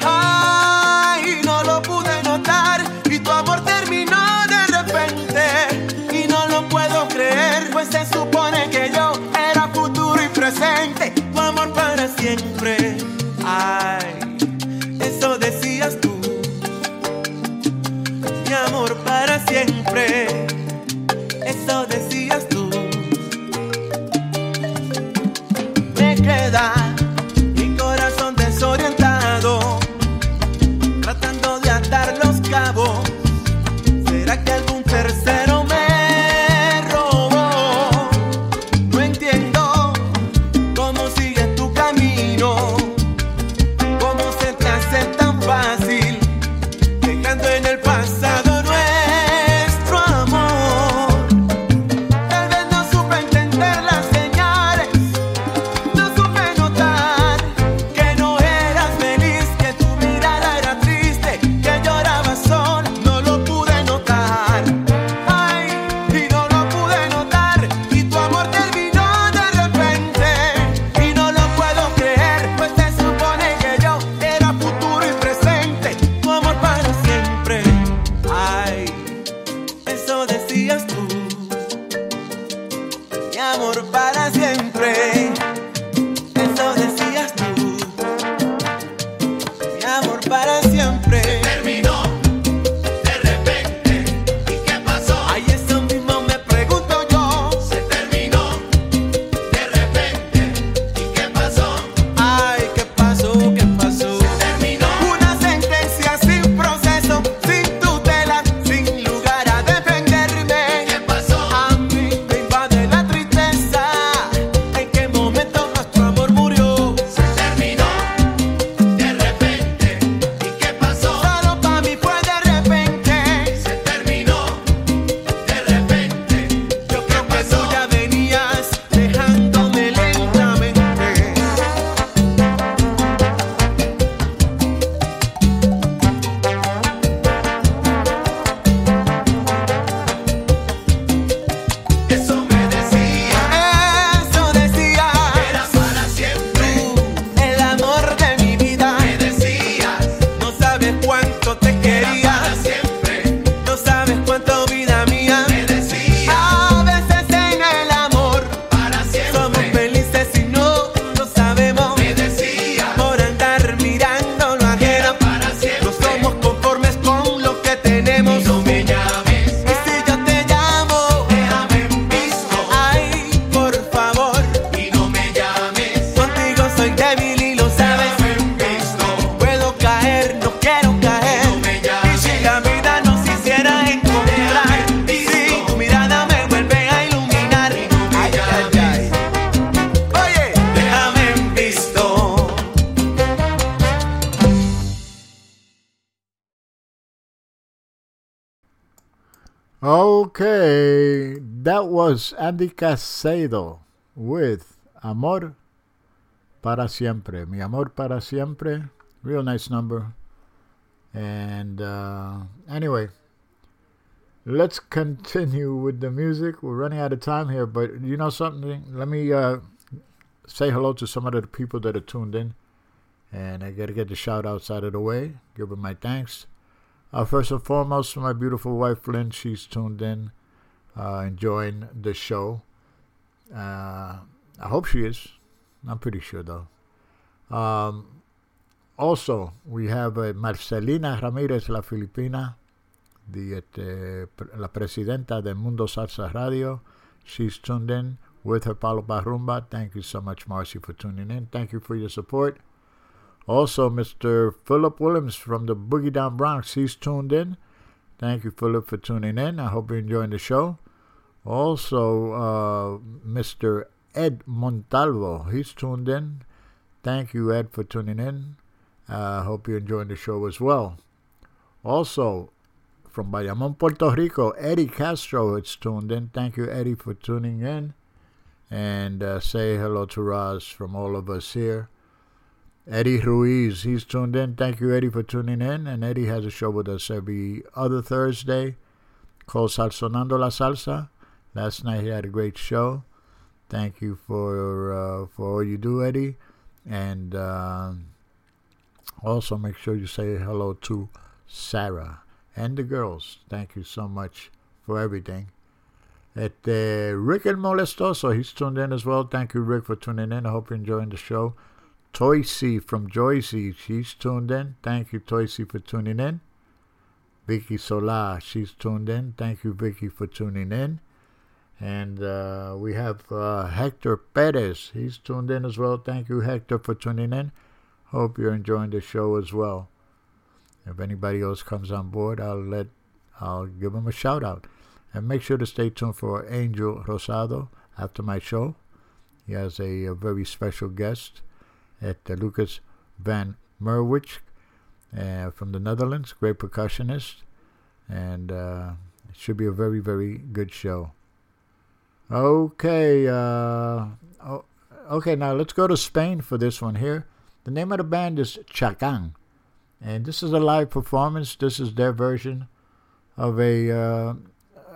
Was Andy Caicedo with Amor para siempre. Mi amor para siempre. Real nice number. And uh, anyway, let's continue with the music. We're running out of time here, but you know something? Let me uh, say hello to some of the people that are tuned in. And I got to get the shout outs out of the way. Give them my thanks. Uh, first and foremost, my beautiful wife Lynn, she's tuned in, uh, enjoying the show. Uh, I hope she is. I'm pretty sure though. Um, also, we have uh, Marcelina Ramirez, la Filipina, the este, la presidenta de Mundo Salsa Radio. She's tuned in with her Palo Barrumba. Thank you so much, Marcy, for tuning in. Thank you for your support. Also, Mr. Philip Williams from the Boogie Down Bronx, he's tuned in. Thank you, Philip, for tuning in. I hope you're enjoying the show. Also, uh, Mr. Ed Montalvo, he's tuned in. Thank you, Ed, for tuning in. I uh, hope you're enjoying the show as well. Also, from Bayamon, Puerto Rico, Eddie Castro is tuned in. Thank you, Eddie, for tuning in. And uh, say hello to Roz from all of us here. Eddie Ruiz, he's tuned in. Thank you, Eddie, for tuning in. And Eddie has a show with us every other Thursday called Salsonando la Salsa. Last night he had a great show. Thank you for uh, for all you do, Eddie. And uh, also make sure you say hello to Sarah and the girls. Thank you so much for everything. At uh, Rick El Molestoso, he's tuned in as well. Thank you, Rick, for tuning in. I hope you're enjoying the show. Toysy from Joycey, she's tuned in. Thank you, Toysy, for tuning in. Vicky Solar, she's tuned in. Thank you, Vicky, for tuning in. And uh, we have uh, Hector Perez. He's tuned in as well. Thank you, Hector, for tuning in. Hope you're enjoying the show as well. If anybody else comes on board, I'll let I'll give them a shout out. And make sure to stay tuned for Angel Rosado after my show. He has a, a very special guest at Lucas Van Merwijk uh, from the Netherlands, great percussionist, and uh, it should be a very, very good show. Okay, uh, oh, okay. Now let's go to Spain for this one here. The name of the band is Chacan, and this is a live performance. This is their version of a uh,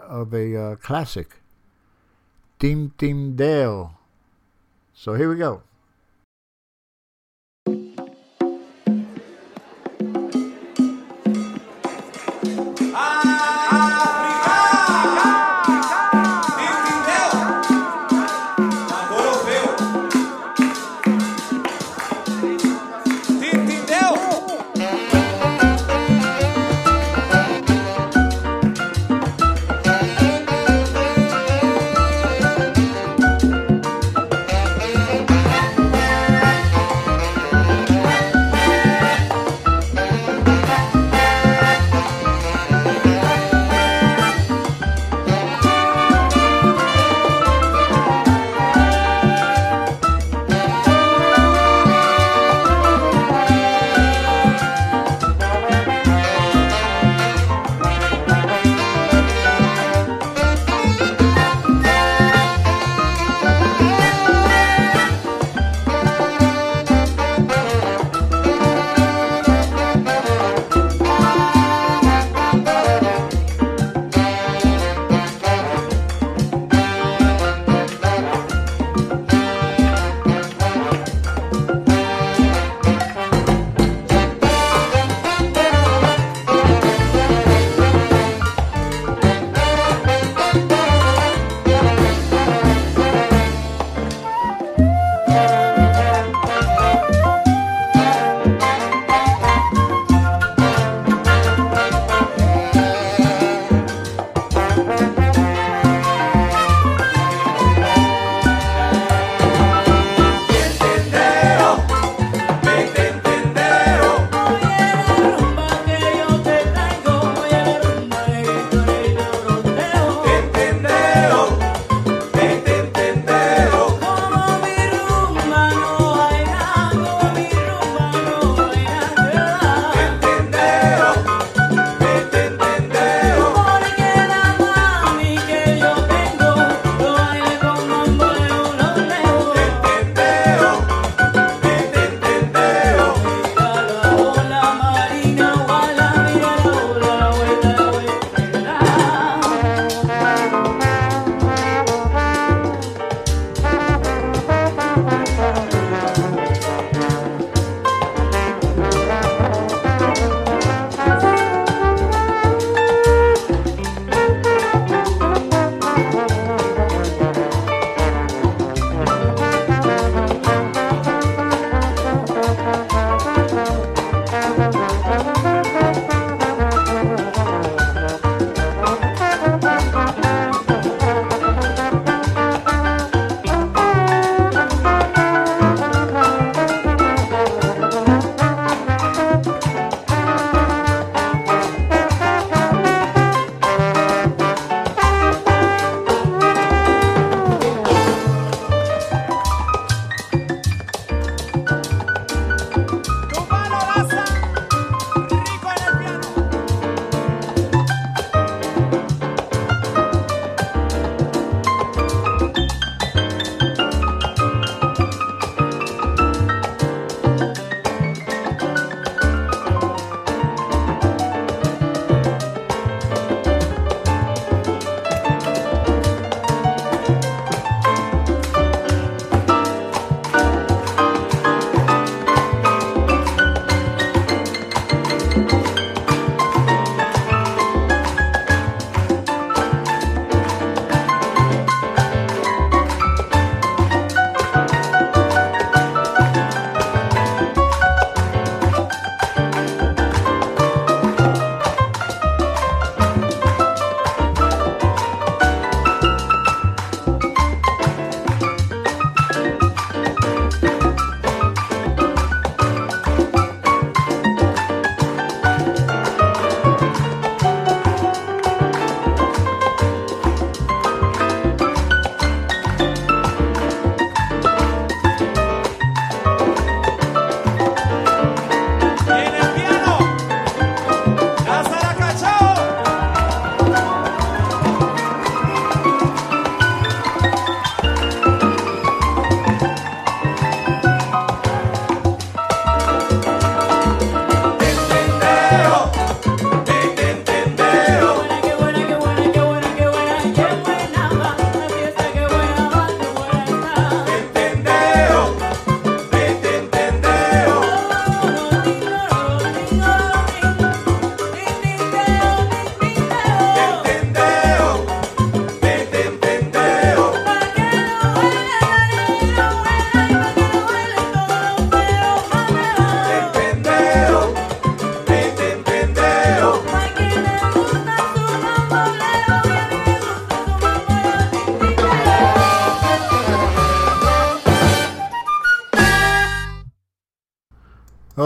of a uh, classic, Tin Tin Deo. So here we go.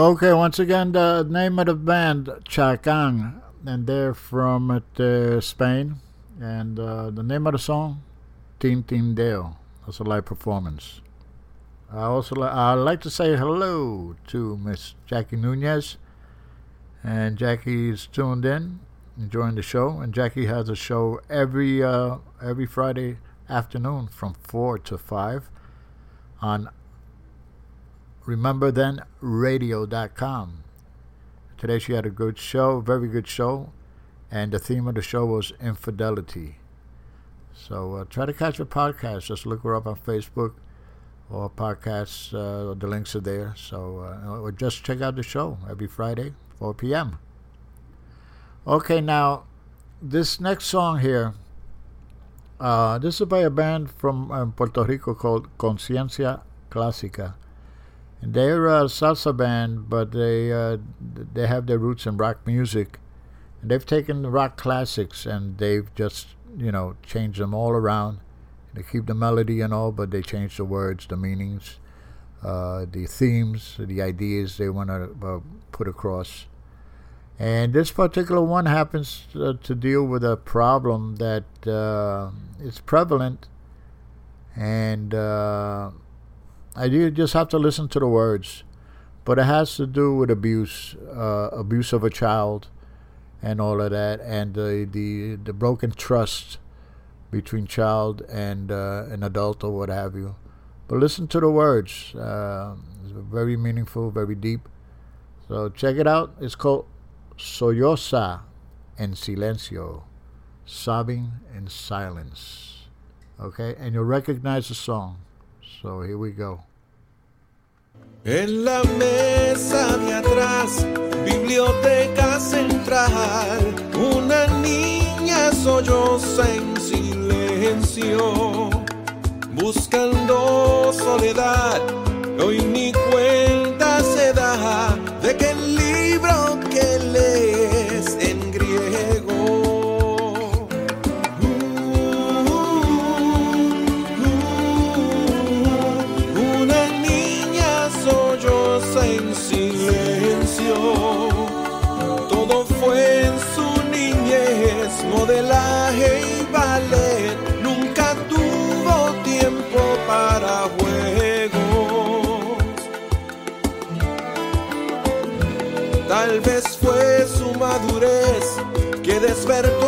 Okay, once again, the name of the band, Chacang, and they're from uh, Spain. And uh, the name of the song, Tin Tin Deo. That's a live performance. I also li- I'd like to say hello to Miss Jackie Nunez. And Jackie's tuned in, enjoying the show. And Jackie has a show every uh, every Friday afternoon from four to five on remember then radio.com. Today she had a good show, very good show, and the theme of the show was infidelity. So uh, try to catch her podcast. Just look her up on Facebook or podcasts. Uh, the links are there. So uh, or just check out the show every Friday, 4 p.m. Okay, now this next song here. Uh, this is by a band from um, Puerto Rico called Conciencia Clásica. They're a salsa band, but they uh, they have their roots in rock music. And they've taken rock classics and they've just you know changed them all around. They keep the melody and all, but they change the words, the meanings, uh, the themes, the ideas they want to uh, put across. And this particular one happens uh, to deal with a problem that uh, is prevalent, and uh, I do just have to listen to the words, but it has to do with abuse, uh, abuse of a child, and all of that, and the the, the broken trust between child and uh, an adult or what have you. But listen to the words; uh, it's very meaningful, very deep. So check it out. It's called Solloza en Silencio, sobbing in silence. Okay, and you'll recognize the song. So here we go. En la mesa de atrás, biblioteca central, una niña solloza en silencio, buscando soledad, hoy ni cuenta que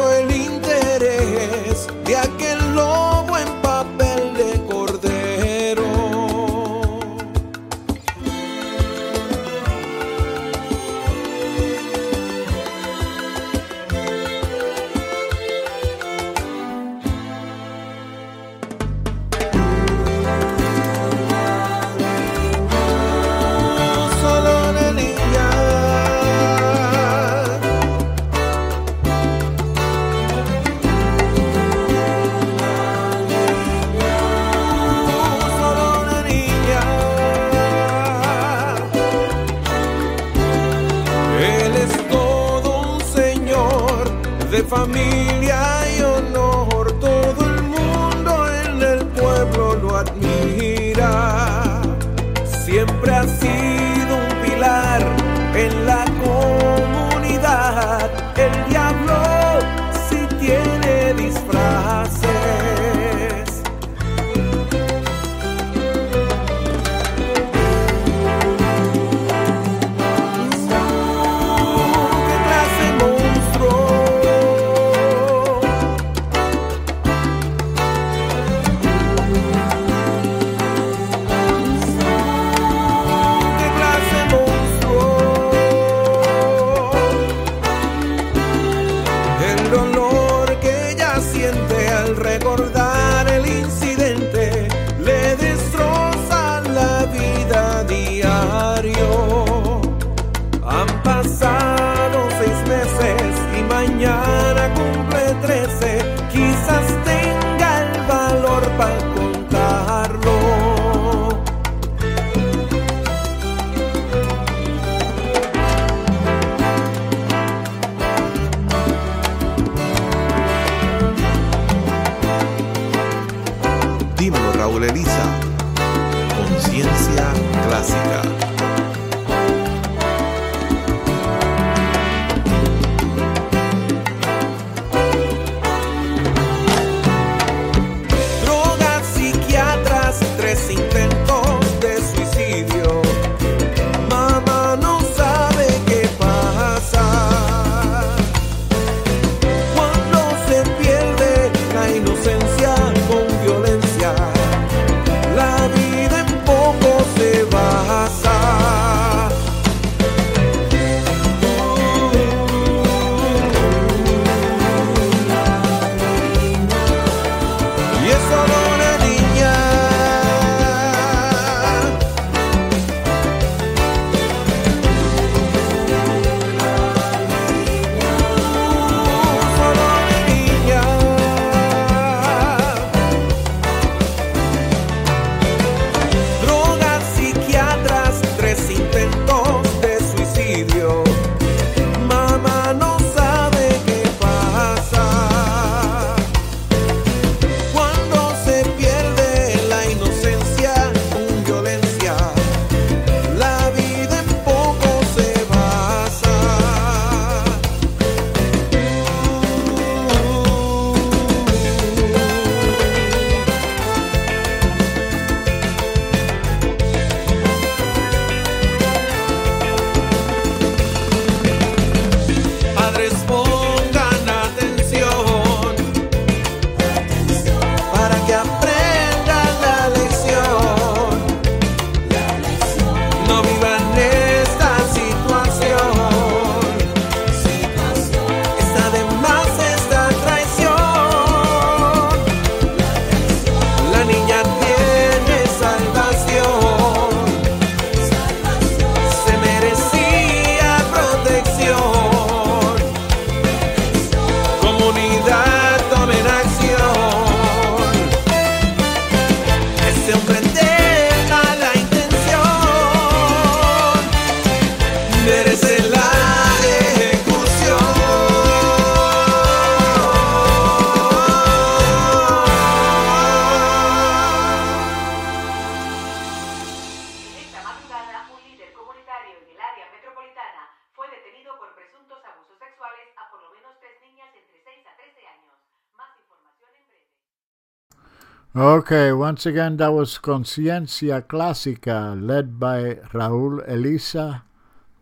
Once again, that was Conciencia Clásica, led by Raul Elisa,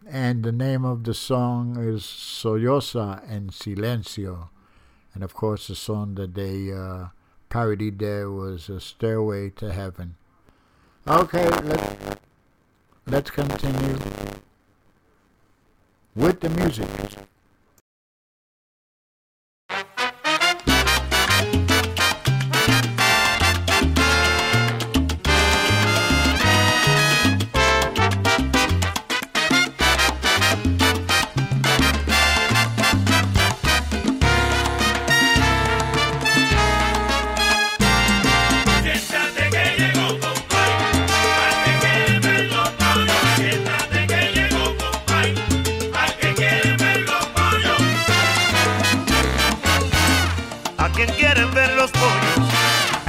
and the name of the song is Solloza en Silencio. And of course, the song that they uh, parodied there was A Stairway to Heaven. Okay, let's, let's continue with the music.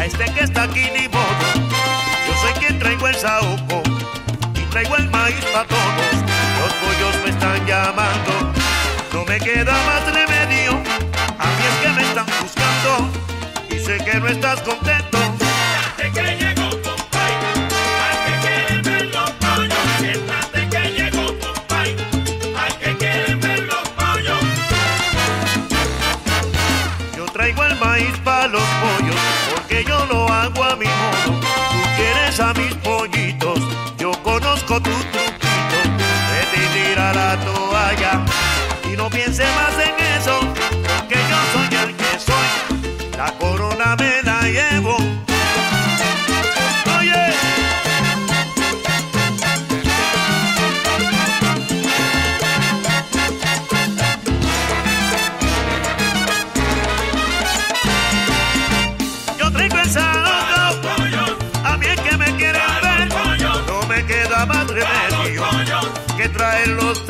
este que está aquí ni modo. Yo soy quien traigo el saúco y traigo el maíz para todos. Los pollos me están llamando, no me queda más remedio. A mí es que me están buscando y sé que no estás contento. todo los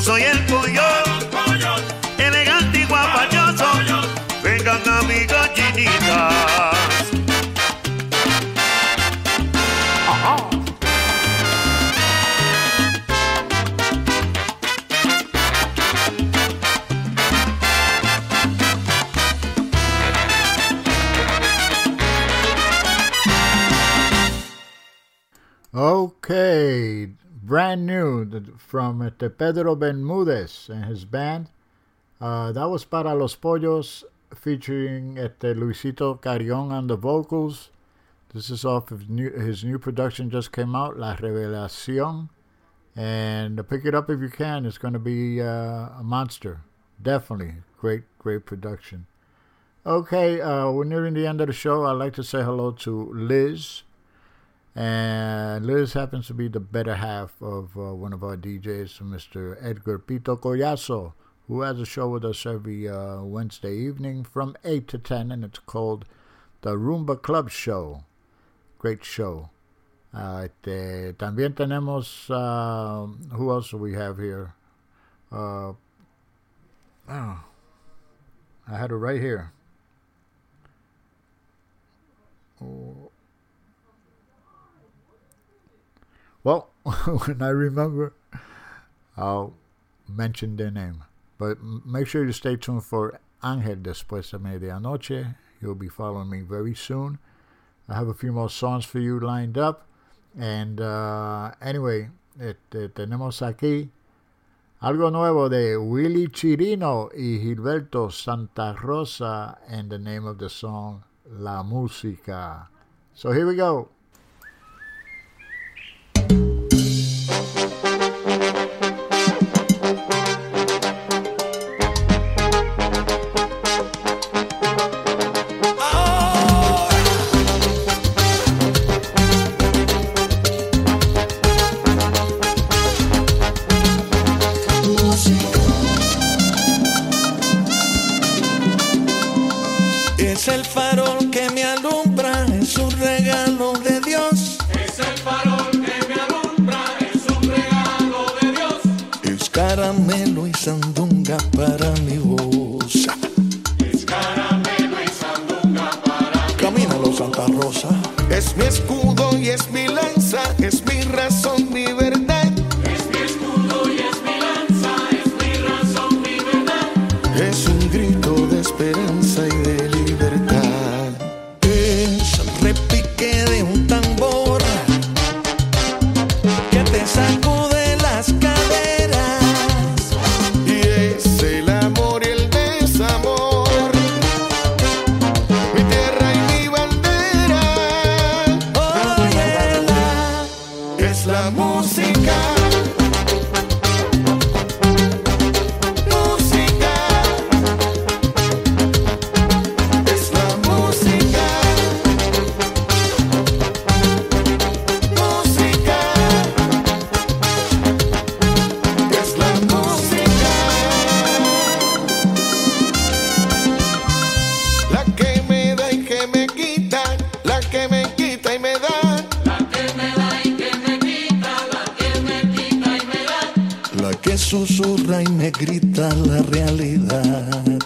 Yo soy el pollo, elegante y guapachoso. Vengan a mi from Pedro Bermudez and his band. Uh, that was para los pollos featuring Luisito Carrion on the vocals. This is off of new, his new production just came out, La Revelación. And pick it up if you can. It's going to be uh, a monster. Definitely. Great, great production. Okay, uh, we're nearing the end of the show. I'd like to say hello to Liz. And Liz happens to be the better half of uh, one of our DJs, Mr. Edgar Pito Collazo, who has a show with us every uh, Wednesday evening from 8 to 10, and it's called The Rumba Club Show. Great show. Uh, este, también tenemos, uh, who else do we have here? Uh, oh, I had it right here. Oh. Well, when I remember, I'll mention their name. But make sure you stay tuned for Angel Después de Medianoche. You'll be following me very soon. I have a few more songs for you lined up. And uh, anyway, este, tenemos aquí algo nuevo de Willy Chirino y Gilberto Santa Rosa and the name of the song La Música. So here we go. La que susurra y me grita la realidad.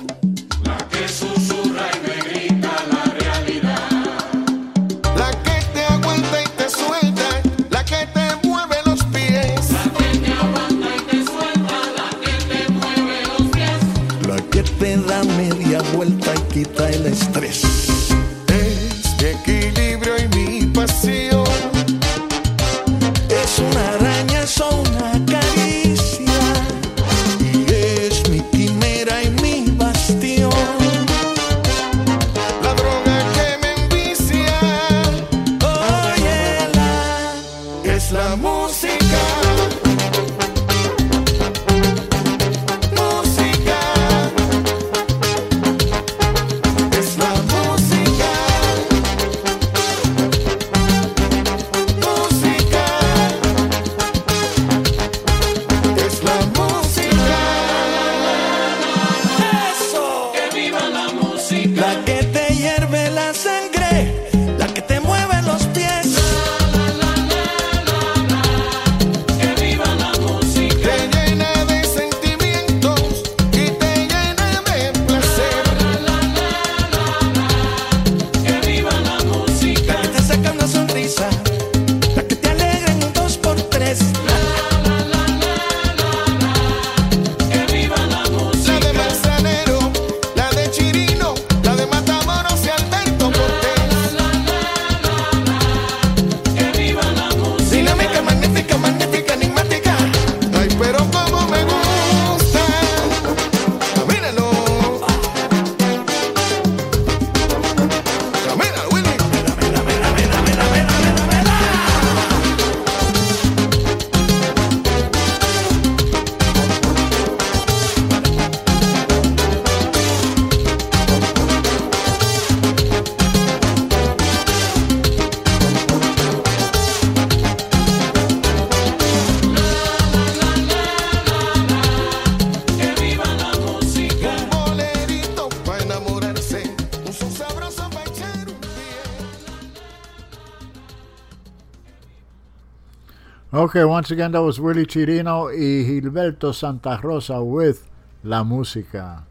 Okay, once again, that was Willy Chirino y Gilberto Santa Rosa with La Música.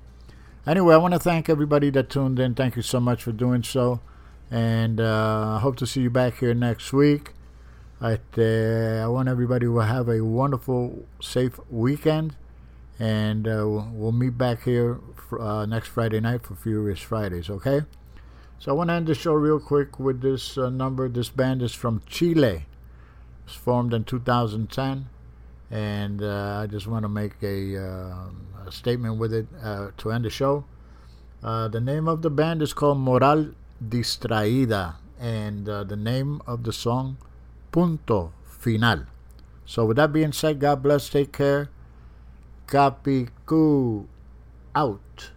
Anyway, I want to thank everybody that tuned in. Thank you so much for doing so. And uh, I hope to see you back here next week. I, uh, I want everybody to have a wonderful, safe weekend. And uh, we'll meet back here for, uh, next Friday night for Furious Fridays, okay? So I want to end the show real quick with this uh, number. This band is from Chile. Was formed in 2010. And uh, I just want to make a, uh, a statement with it uh, to end the show. Uh, the name of the band is called Moral Distraída. And uh, the name of the song, Punto Final. So with that being said, God bless, take care. Capicu out.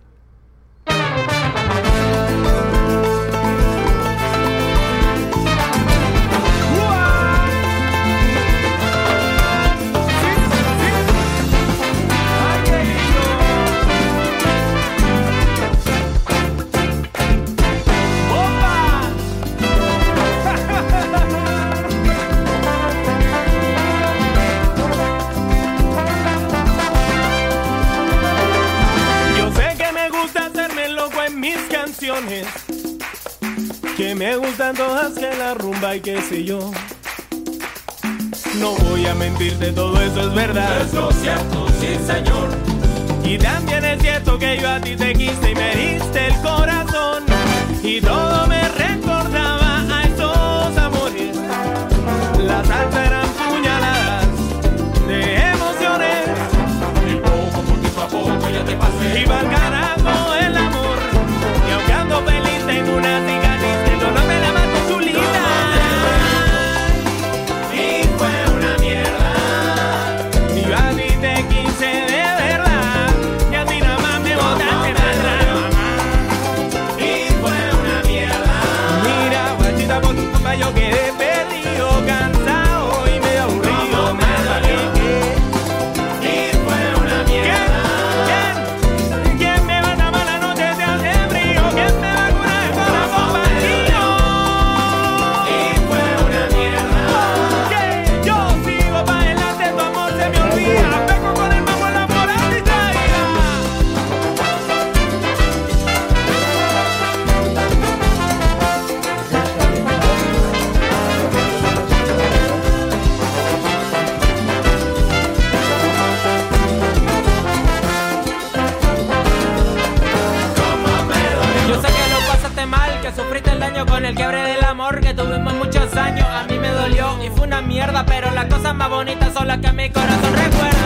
Mis canciones. Que me gustan todas, que la rumba y qué sé yo. No voy a mentirte, todo eso es verdad. Eso es cierto, sí, señor. Y también es cierto que yo a ti te quise y me diste el corazón. Y todo me las cosas más bonitas son las que mi corazón recuerda.